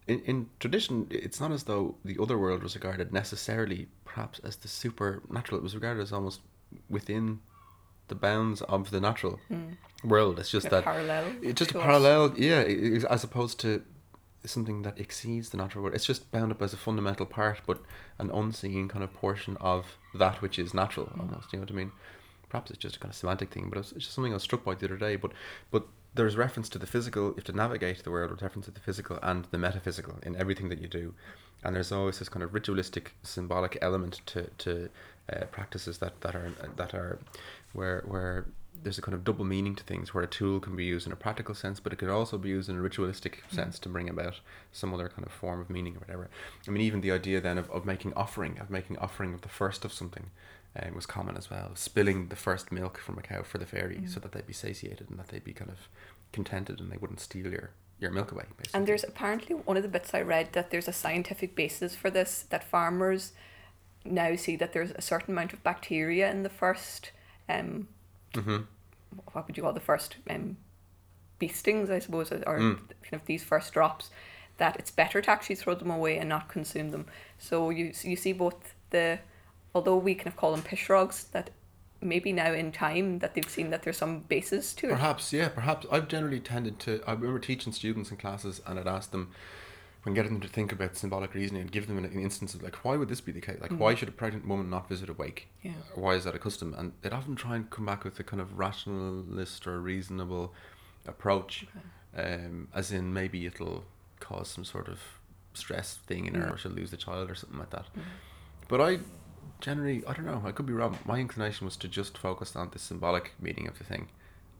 S1: In, in tradition, it's not as though the other world was regarded necessarily, perhaps, as the supernatural. It was regarded as almost within the bounds of the natural hmm. world. It's just
S2: A
S1: that
S2: parallel
S1: It's just a parallel, yeah, as opposed to something that exceeds the natural world. It's just bound up as a fundamental part, but an unseen kind of portion of that which is natural. Hmm. Almost, you know what I mean? Perhaps it's just a kind of semantic thing, but it's it's just something I was struck by the other day. But but there's reference to the physical. You have to navigate the world with reference to the physical and the metaphysical in everything that you do. And there's always this kind of ritualistic, symbolic element to to uh, practices that that are that are where where there's a kind of double meaning to things where a tool can be used in a practical sense, but it could also be used in a ritualistic sense to bring about some other kind of form of meaning or whatever. I mean, even the idea then of, of making offering, of making offering of the first of something, uh, was common as well. Spilling the first milk from a cow for the fairy so that they'd be satiated and that they'd be kind of contented and they wouldn't steal your, your milk away, basically.
S2: And there's apparently one of the bits I read that there's a scientific basis for this that farmers now see that there's a certain amount of bacteria in the first um
S1: hmm
S2: what would you call the first um beestings I suppose or
S1: Mm.
S2: kind of these first drops that it's better to actually throw them away and not consume them. So you you see both the although we kind of call them pishrogs that maybe now in time that they've seen that there's some basis to it.
S1: Perhaps, yeah, perhaps. I've generally tended to. I remember teaching students in classes, and I'd ask them, when getting them to think about symbolic reasoning, and give them an, an instance of like, why would this be the case? Like, why should a pregnant woman not visit a wake?
S2: Yeah.
S1: Why is that a custom? And they'd often try and come back with a kind of rationalist or reasonable approach, um, as in maybe it'll cause some sort of stress thing in her,
S2: Mm.
S1: or she'll lose the child or something like that. But I generally, I don't know, I could be wrong. My inclination was to just focus on the symbolic meaning of the thing,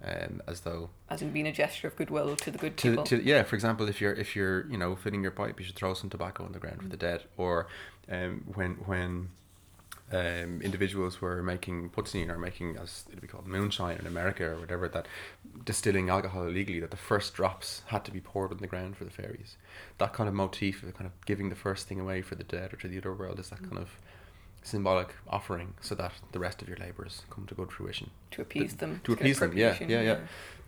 S1: um, as though
S2: As in being a gesture of goodwill to the good
S1: to,
S2: people.
S1: to yeah. For example, if you're if you're you know filling your pipe, you should throw some tobacco on the ground for the dead. Or um, when when um, individuals were making poitín or making as it'd be called moonshine in America or whatever that distilling alcohol illegally that the first drops had to be poured on the ground for the fairies. That kind of motif of kind of giving the first thing away for the dead or to the other world is that kind of symbolic offering so that the rest of your labours come to good fruition
S2: to appease them.
S1: to appease them. Yeah, yeah, yeah.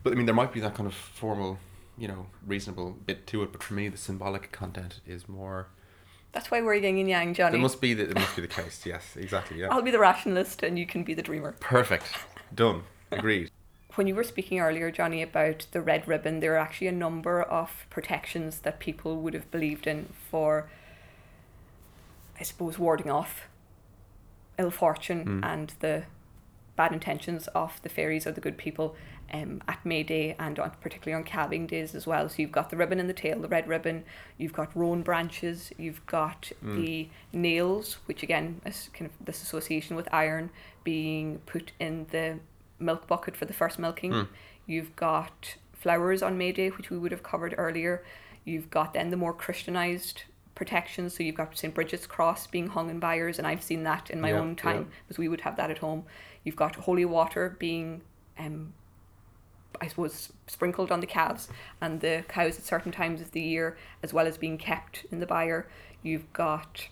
S1: But I mean, there might be that kind of formal, you know, reasonable bit to it. But for me, the symbolic content is more.
S2: That's why we're yin and yang, Johnny.
S1: It must be the it must be the case. Yes, exactly. Yeah.
S2: I'll be the rationalist and you can be the dreamer.
S1: Perfect. Done. Agreed.
S2: When you were speaking earlier, Johnny, about the red ribbon, there are actually a number of protections that people would have believed in for, I suppose, warding off ill fortune hmm. and the bad intentions of the fairies or the good people um, at May Day and on, particularly on calving days as well. So you've got the ribbon in the tail, the red ribbon, you've got rowan branches, you've got hmm. the nails, which again is kind of this association with iron being put in the milk bucket for the first milking. Hmm. You've got flowers on May Day, which we would have covered earlier. You've got then the more Christianized protections. So you've got St. Bridget's cross being hung in byres, and I've seen that in my
S1: Yeah,
S2: own time
S1: yeah.
S2: because we would have that at home. You've got holy water being, um, I suppose, sprinkled on the calves and the cows at certain times of the year, as well as being kept in the byre. You've got,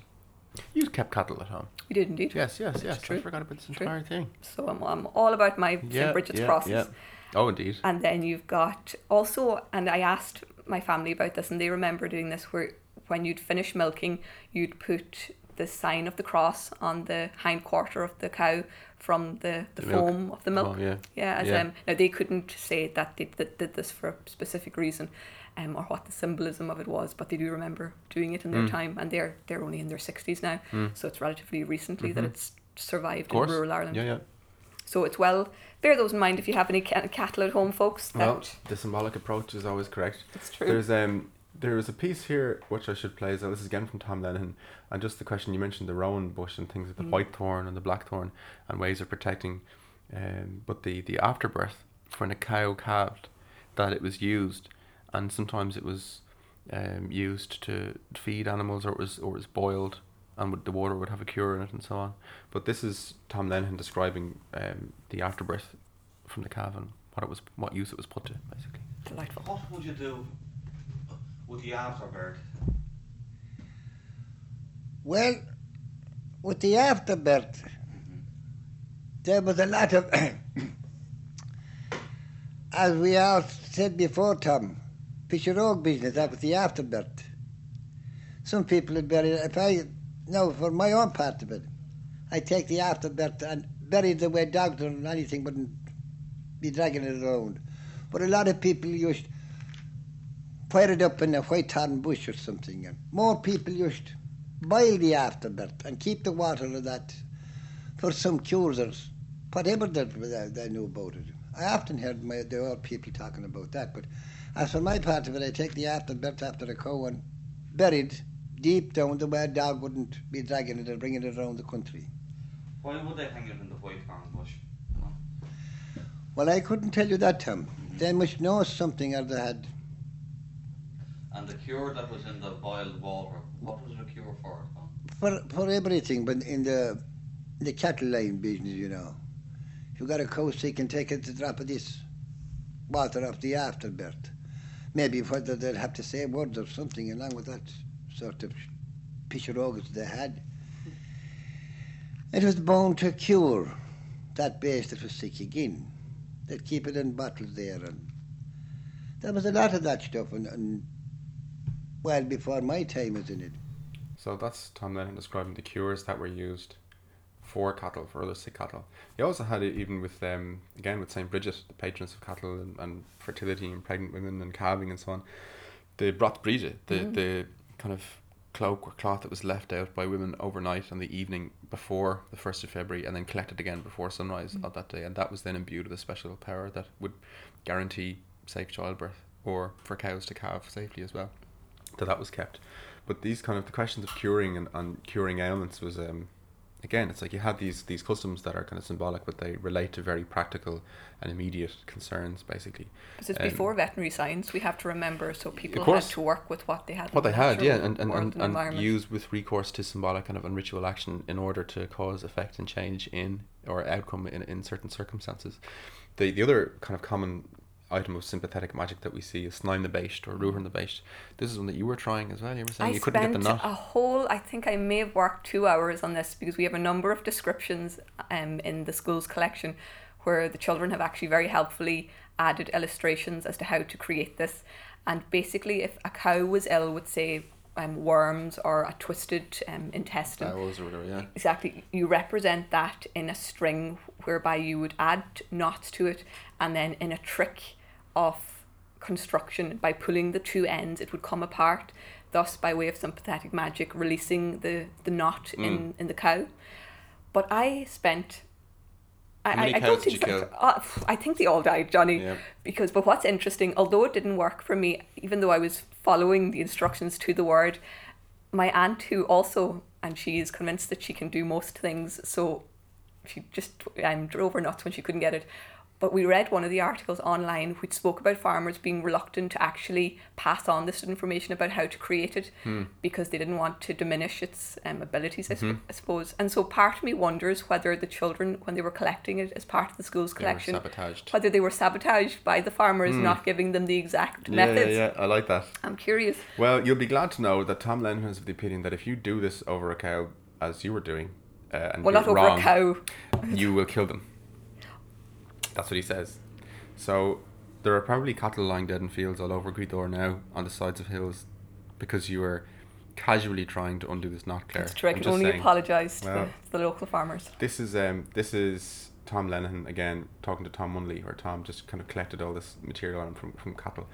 S1: You kept cattle at home.
S2: we did indeed.
S1: Yes, yes, yes.
S2: true.
S1: I forgot about this
S2: True.
S1: thing.
S2: So I'm, I'm all about my
S1: Yeah,
S2: St. Bridget's crosses.
S1: Oh, indeed.
S2: And then you've got also, and I asked my family about this, and they remember doing this where when you'd finish milking, you'd put the sign of the cross on the hind quarter of the cow from the, the,
S1: The milk.
S2: foam of the milk.
S1: Oh, yeah.
S2: Yeah, as
S1: Yeah.
S2: um now they couldn't say that they did, did this for a specific reason, um, or what the symbolism of it was, but they do remember doing it in their
S1: Mm.
S2: time, and they're they're only in their sixties now, so it's relatively recently that
S1: Mhm.
S2: it's survived in rural Ireland.
S1: Yeah, yeah.
S2: So it's well bear those in mind if you have any cattle at home, folks. That
S1: Well, the symbolic approach is always correct.
S2: it's true.
S1: There's um there is a piece here which I should play. So this is again from Tom Lenihan, and just the question you mentioned the rowan bush and things like the
S2: Mm.
S1: white thorn and the black thorn and ways of protecting, um, but the the afterbirth when a cow calved, that it was used, and sometimes it was um, used to feed animals or it was or it was boiled. And would, the water would have a cure in it, and so on. But this is Tom Lenihan describing um, the afterbirth from the calf and what it was, what use it was put to, basically.
S2: Delightful.
S5: What would you do with the afterbirth?
S6: Well, with the afterbirth, there was a lot of, as we all said before, Tom, Fisher Oak business, that was the afterbirth. Some people had buried, if I, no, for my own part of it, I take the afterbirth and bury the way dogs or anything wouldn't be dragging it around. But a lot of people used fire it up in a white thorn bush or something. And more people used boil the afterbirth and keep the water of that for some cures or whatever that they, knew about it. I often heard my, the old people talking about that, but as for my part of it, I take the afterbirth after the cow and buried deep down the way a dog wouldn't be dragging it or bringing it around the country.
S5: Why would they hang it in the white thorn bush?
S6: Well, I couldn't tell you that, Tom. They must know something or they had.
S5: And the cure that was in the boiled water, what was the cure for it?
S6: For, for everything, but in the the cattle line business, you know. If you got a cow sick and take it a drop of this water off the afterbirth. Maybe whether they'd have to say words or something along with that sort of piscirogus they had. It was bound to cure that beast that was sick again. They'd keep it in bottles there and there was a lot of that stuff and, and well before my time isn't it.
S1: So that's Tom Lenihan describing the cures that were used for cattle, for other sick cattle. He also had it even with, um, again, with St. Bridget, the patroness of cattle and, and fertility and pregnant women and calving and so on. The brat Bríde, the,
S2: Mm.
S1: the kind of cloak or cloth that was left out by women overnight on the evening before the 1st of February and then collected again before sunrise of that day. And that was then imbued with a special power that would guarantee safe childbirth or for cows to calve safely as well. So that was kept. But these kind of the questions of curing and, and curing ailments was um again it's like you had these these customs that are kind of symbolic but they relate to very practical and immediate concerns basically.
S2: Because it's
S1: Um,
S2: before veterinary science, we have to remember, so people had to work with what they had.
S1: What they had, yeah, and, and, and, and use with recourse to symbolic kind of and ritual action in order to cause effect and change in or outcome in, in certain circumstances. The the other kind of common item of sympathetic magic that we see is Snaim the Beisht or Ruhern the Beisht. This is one that you were trying as well. You were saying
S2: I
S1: you couldn't get the knot.
S2: a whole, I think I may have worked two hours on this because we have a number of descriptions um, in the school's collection where the children have actually very helpfully added illustrations as to how to create this. And basically, if a cow was ill with, say, um, worms or a twisted um, intestine,
S1: Bowels or whatever, yeah.
S2: exactly you represent that in a string whereby you would add knots to it and then in a trick of construction by pulling the two ends it would come apart thus by way of sympathetic magic releasing the the knot in in the cow but i spent I, I, don't think
S1: you
S2: so-
S1: kill?
S2: uh, I think they all died, Johnny.
S1: Yeah.
S2: Because, but what's interesting, although it didn't work for me, even though I was following the instructions to the word, my aunt who also and she is convinced that she can do most things so she just um, drove her nuts when she couldn't get it but we read one of the articles online which spoke about farmers being reluctant to actually pass on this information about how to create it because they didn't want to diminish its um, abilities I, sp- I suppose and so part of me wonders whether the children when they were collecting it as part of the school's
S1: They
S2: collection
S1: sabotaged.
S2: whether they were sabotaged by the farmers not giving them the exact
S1: Yeah,
S2: methods
S1: yeah, yeah. I like that.
S2: I'm curious
S1: Well, you'll be glad to know that Tom Lenihan is of the opinion that if you do this over a cow, as you were doing, uh, and
S2: well not over
S1: wrong,
S2: a cow
S1: you will kill them. That's what he says. So there are probably cattle lying dead in fields all over Gweedore now on the sides of hills because you were casually trying to undo this knot, Claire.
S2: That's true. I
S1: I'm
S2: can only
S1: saying.
S2: apologise to,
S1: Well.
S2: the, to the local farmers.
S1: This is um this is Tom Lenihan again talking to Tom Munnelly, where Tom just kind of collected all this material on from from cattle.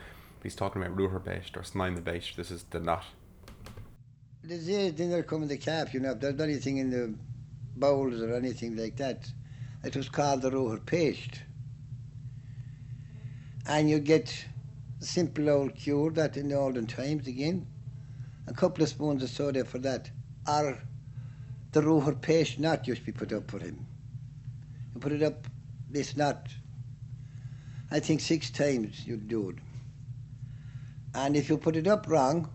S1: He's talking about ruher beisht or snain the beisht. This is the knot.
S6: The days then there coming the calf, you know, if there's anything in the bowls or anything like that, it was called the roher paste. And you get a simple old cure that in the olden times again, a couple of spoons of soda for that, or the roher paste knot used to be put up for him. You put it up, this knot, I think six times you'd do it. And if you put it up wrong,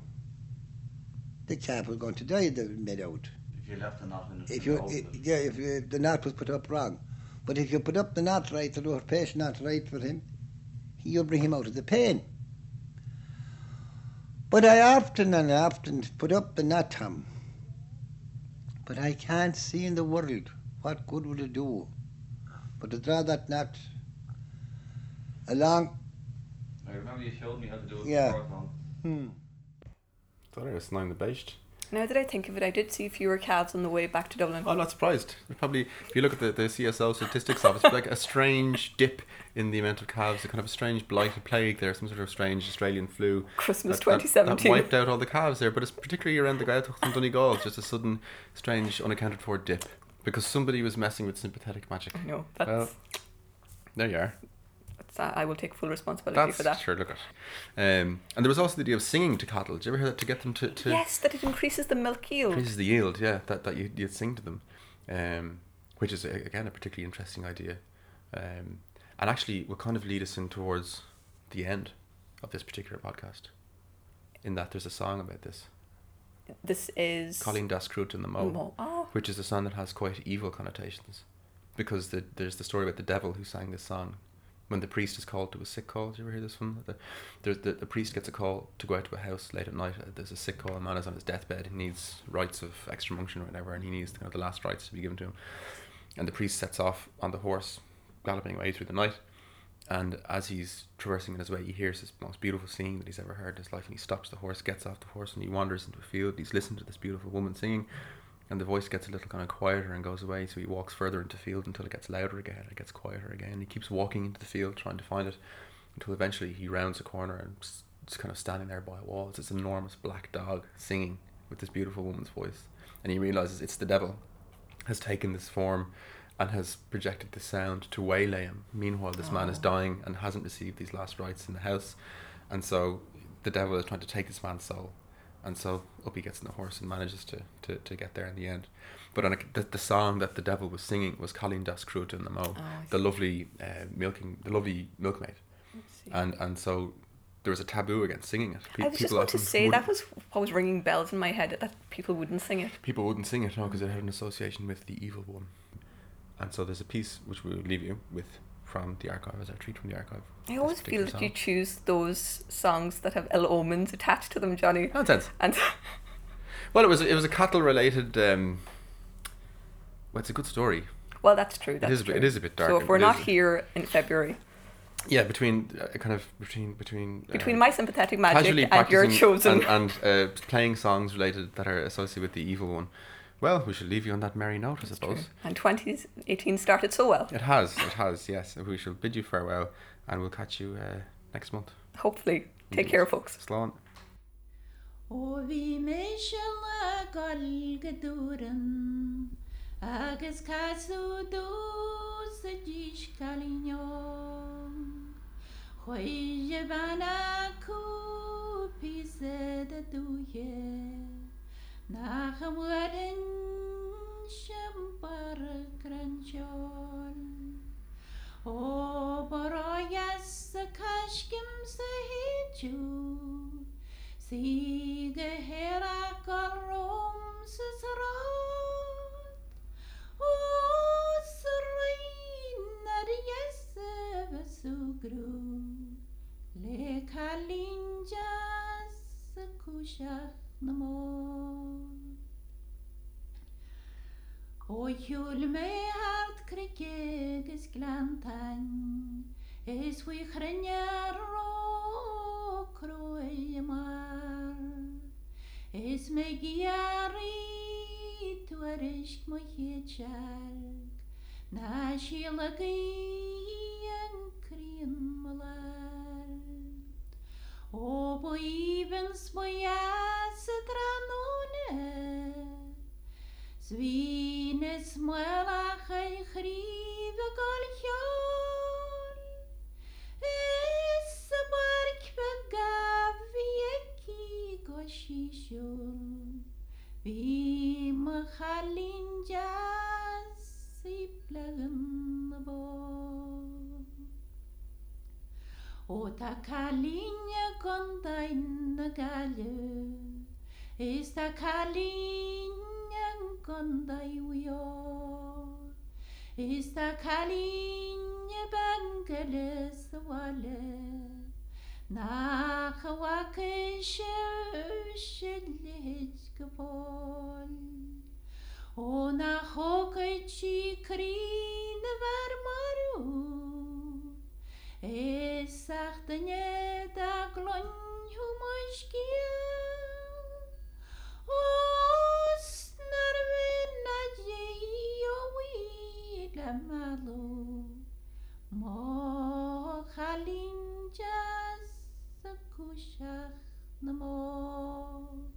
S6: the calf was going to die the mid out.
S5: If you left the knot in
S6: If you, i yeah, if uh, the knot was put up wrong, but if you put up the knot right, the lower pace knot right for him, you'll bring him out of the pain. But I often and often put up the knot, Tom. But I can't see in the world what good would it do. But to draw that knot along,
S5: I remember you showed me how to do it
S6: Yeah.
S5: before, Tom.
S6: hmm,
S1: Thought it was snain the beisht.
S2: Now that I think of it, I did see fewer calves on the way back to Dublin.
S1: Oh, I'm not surprised. Probably, if you look at the, the CSO statistics of it, it's like a strange dip in the amount of calves, a kind of a strange blighted plague there, some sort of strange Australian flu.
S2: Christmas
S1: that- that-
S2: 2017.
S1: That, wiped out all the calves there, but it's particularly around the Gaeltacht and Donegal, it's just a sudden, strange, unaccounted for dip. Because somebody was messing with sympathetic magic.
S2: Know. That's,
S1: Well, There you are.
S2: I will take full responsibility
S1: That's
S2: for that.
S1: sure. Look at. Um, and there was also the idea of singing to cattle. Did you ever hear that to get them to, to
S2: Yes, that it increases the milk yield.
S1: increases the yield? Yeah, that that you you'd sing to them, um, which is again a particularly interesting idea, um, and actually will kind of lead us in towards the end of this particular podcast. In that there's a song about this,
S2: This is
S1: Colleen Das Crut in the Mo,
S2: Mo. Oh,
S1: which is a song that has quite evil connotations, because the, there's the story about the devil who sang this song. When the priest is called to a sick call, did you ever hear this one? The, the, the priest gets a call to go out to a house late at night. uh, There's a sick call, a man is on his deathbed. He needs rites of extreme unction or whatever, and he needs the last rites to be given to him. And the priest sets off on the horse, galloping away through the night. And as he's traversing in his way, he hears this most beautiful singing that he's ever heard in his life. And he stops the horse, gets off the horse, and he wanders into a field. He's listening to this beautiful woman singing, and the voice gets a little kind of quieter and goes away. So he walks further into the field until it gets louder again. It gets quieter again. He keeps walking into the field trying to find it until eventually he rounds a corner and s- just kind of standing there by a wall. It's this enormous black dog singing with this beautiful woman's voice, and he realizes it's the devil has taken this form and has projected this sound to waylay him. Meanwhile, this man is
S2: Oh.
S1: dying and hasn't received these last rites in the house, and so the devil is trying to take this man's soul. And so up he gets in the horse and manages to, to, to get there in the end. But on a, the, the song that the devil was singing was Cailín Deas Crúite na mBó,
S2: Oh,
S1: the lovely uh, milking, the lovely milkmaid, and and so there was a taboo against singing it. Pe-
S2: I was just
S1: people
S2: about to say that was what was ringing bells in my head that people wouldn't sing it.
S1: people wouldn't sing it no because it had an association with the evil one and so there's a piece which we'll leave you with from the archive as our treat from the archive
S2: I always feel that you choose those songs that have ill omens attached to them, Johnny.
S1: nonsense
S2: And
S1: well it was it was a cattle related um well it's a good story
S2: well, that's true. That's
S1: is a bit-
S2: true.
S1: it is a bit dark
S2: So if we're not
S1: is-
S2: here in February,
S1: yeah between uh, kind of between between uh,
S2: between my sympathetic magic and your chosen,
S1: and, and uh, playing songs related that are associated with the evil one well we should leave you on that merry note I
S2: That's true.
S1: suppose
S2: and 2018 started so well.
S1: it has it has yes we shall bid you farewell and we'll catch you uh, next month
S2: Hopefully, take
S1: Indeed.
S2: care, folks.
S1: Slán
S7: Og vi meisjala golgeduren Agus casu dus a dish calignon Choije bana ku pise de duye Nach am warin shembar granjol O boroyas a kashkim se hichu Sige hera karom sisrat O srein ar yese vesugru NaMo Og hjul mig hart krigeges glantan Es vi hrenjar og kroimar Es meg jari tvarisk mo hechark Nashi lagai yankrin malak όπου ήβεν σπουλιά σε τρανούνε. Σβήνες σμουέλα χαϊ χρύβε κολχιόλ. Εσύ εκεί κοσίσιόλ. Βήμα χαλίντιας σύπλεγν. Y bo O ta calinya gondain y galw Is ta calinya gondai wio Is ta calinya bangeles y wale Na Éjszártenye da glony Os narve nadjei owi malo, Mo halin jaz kushach namo.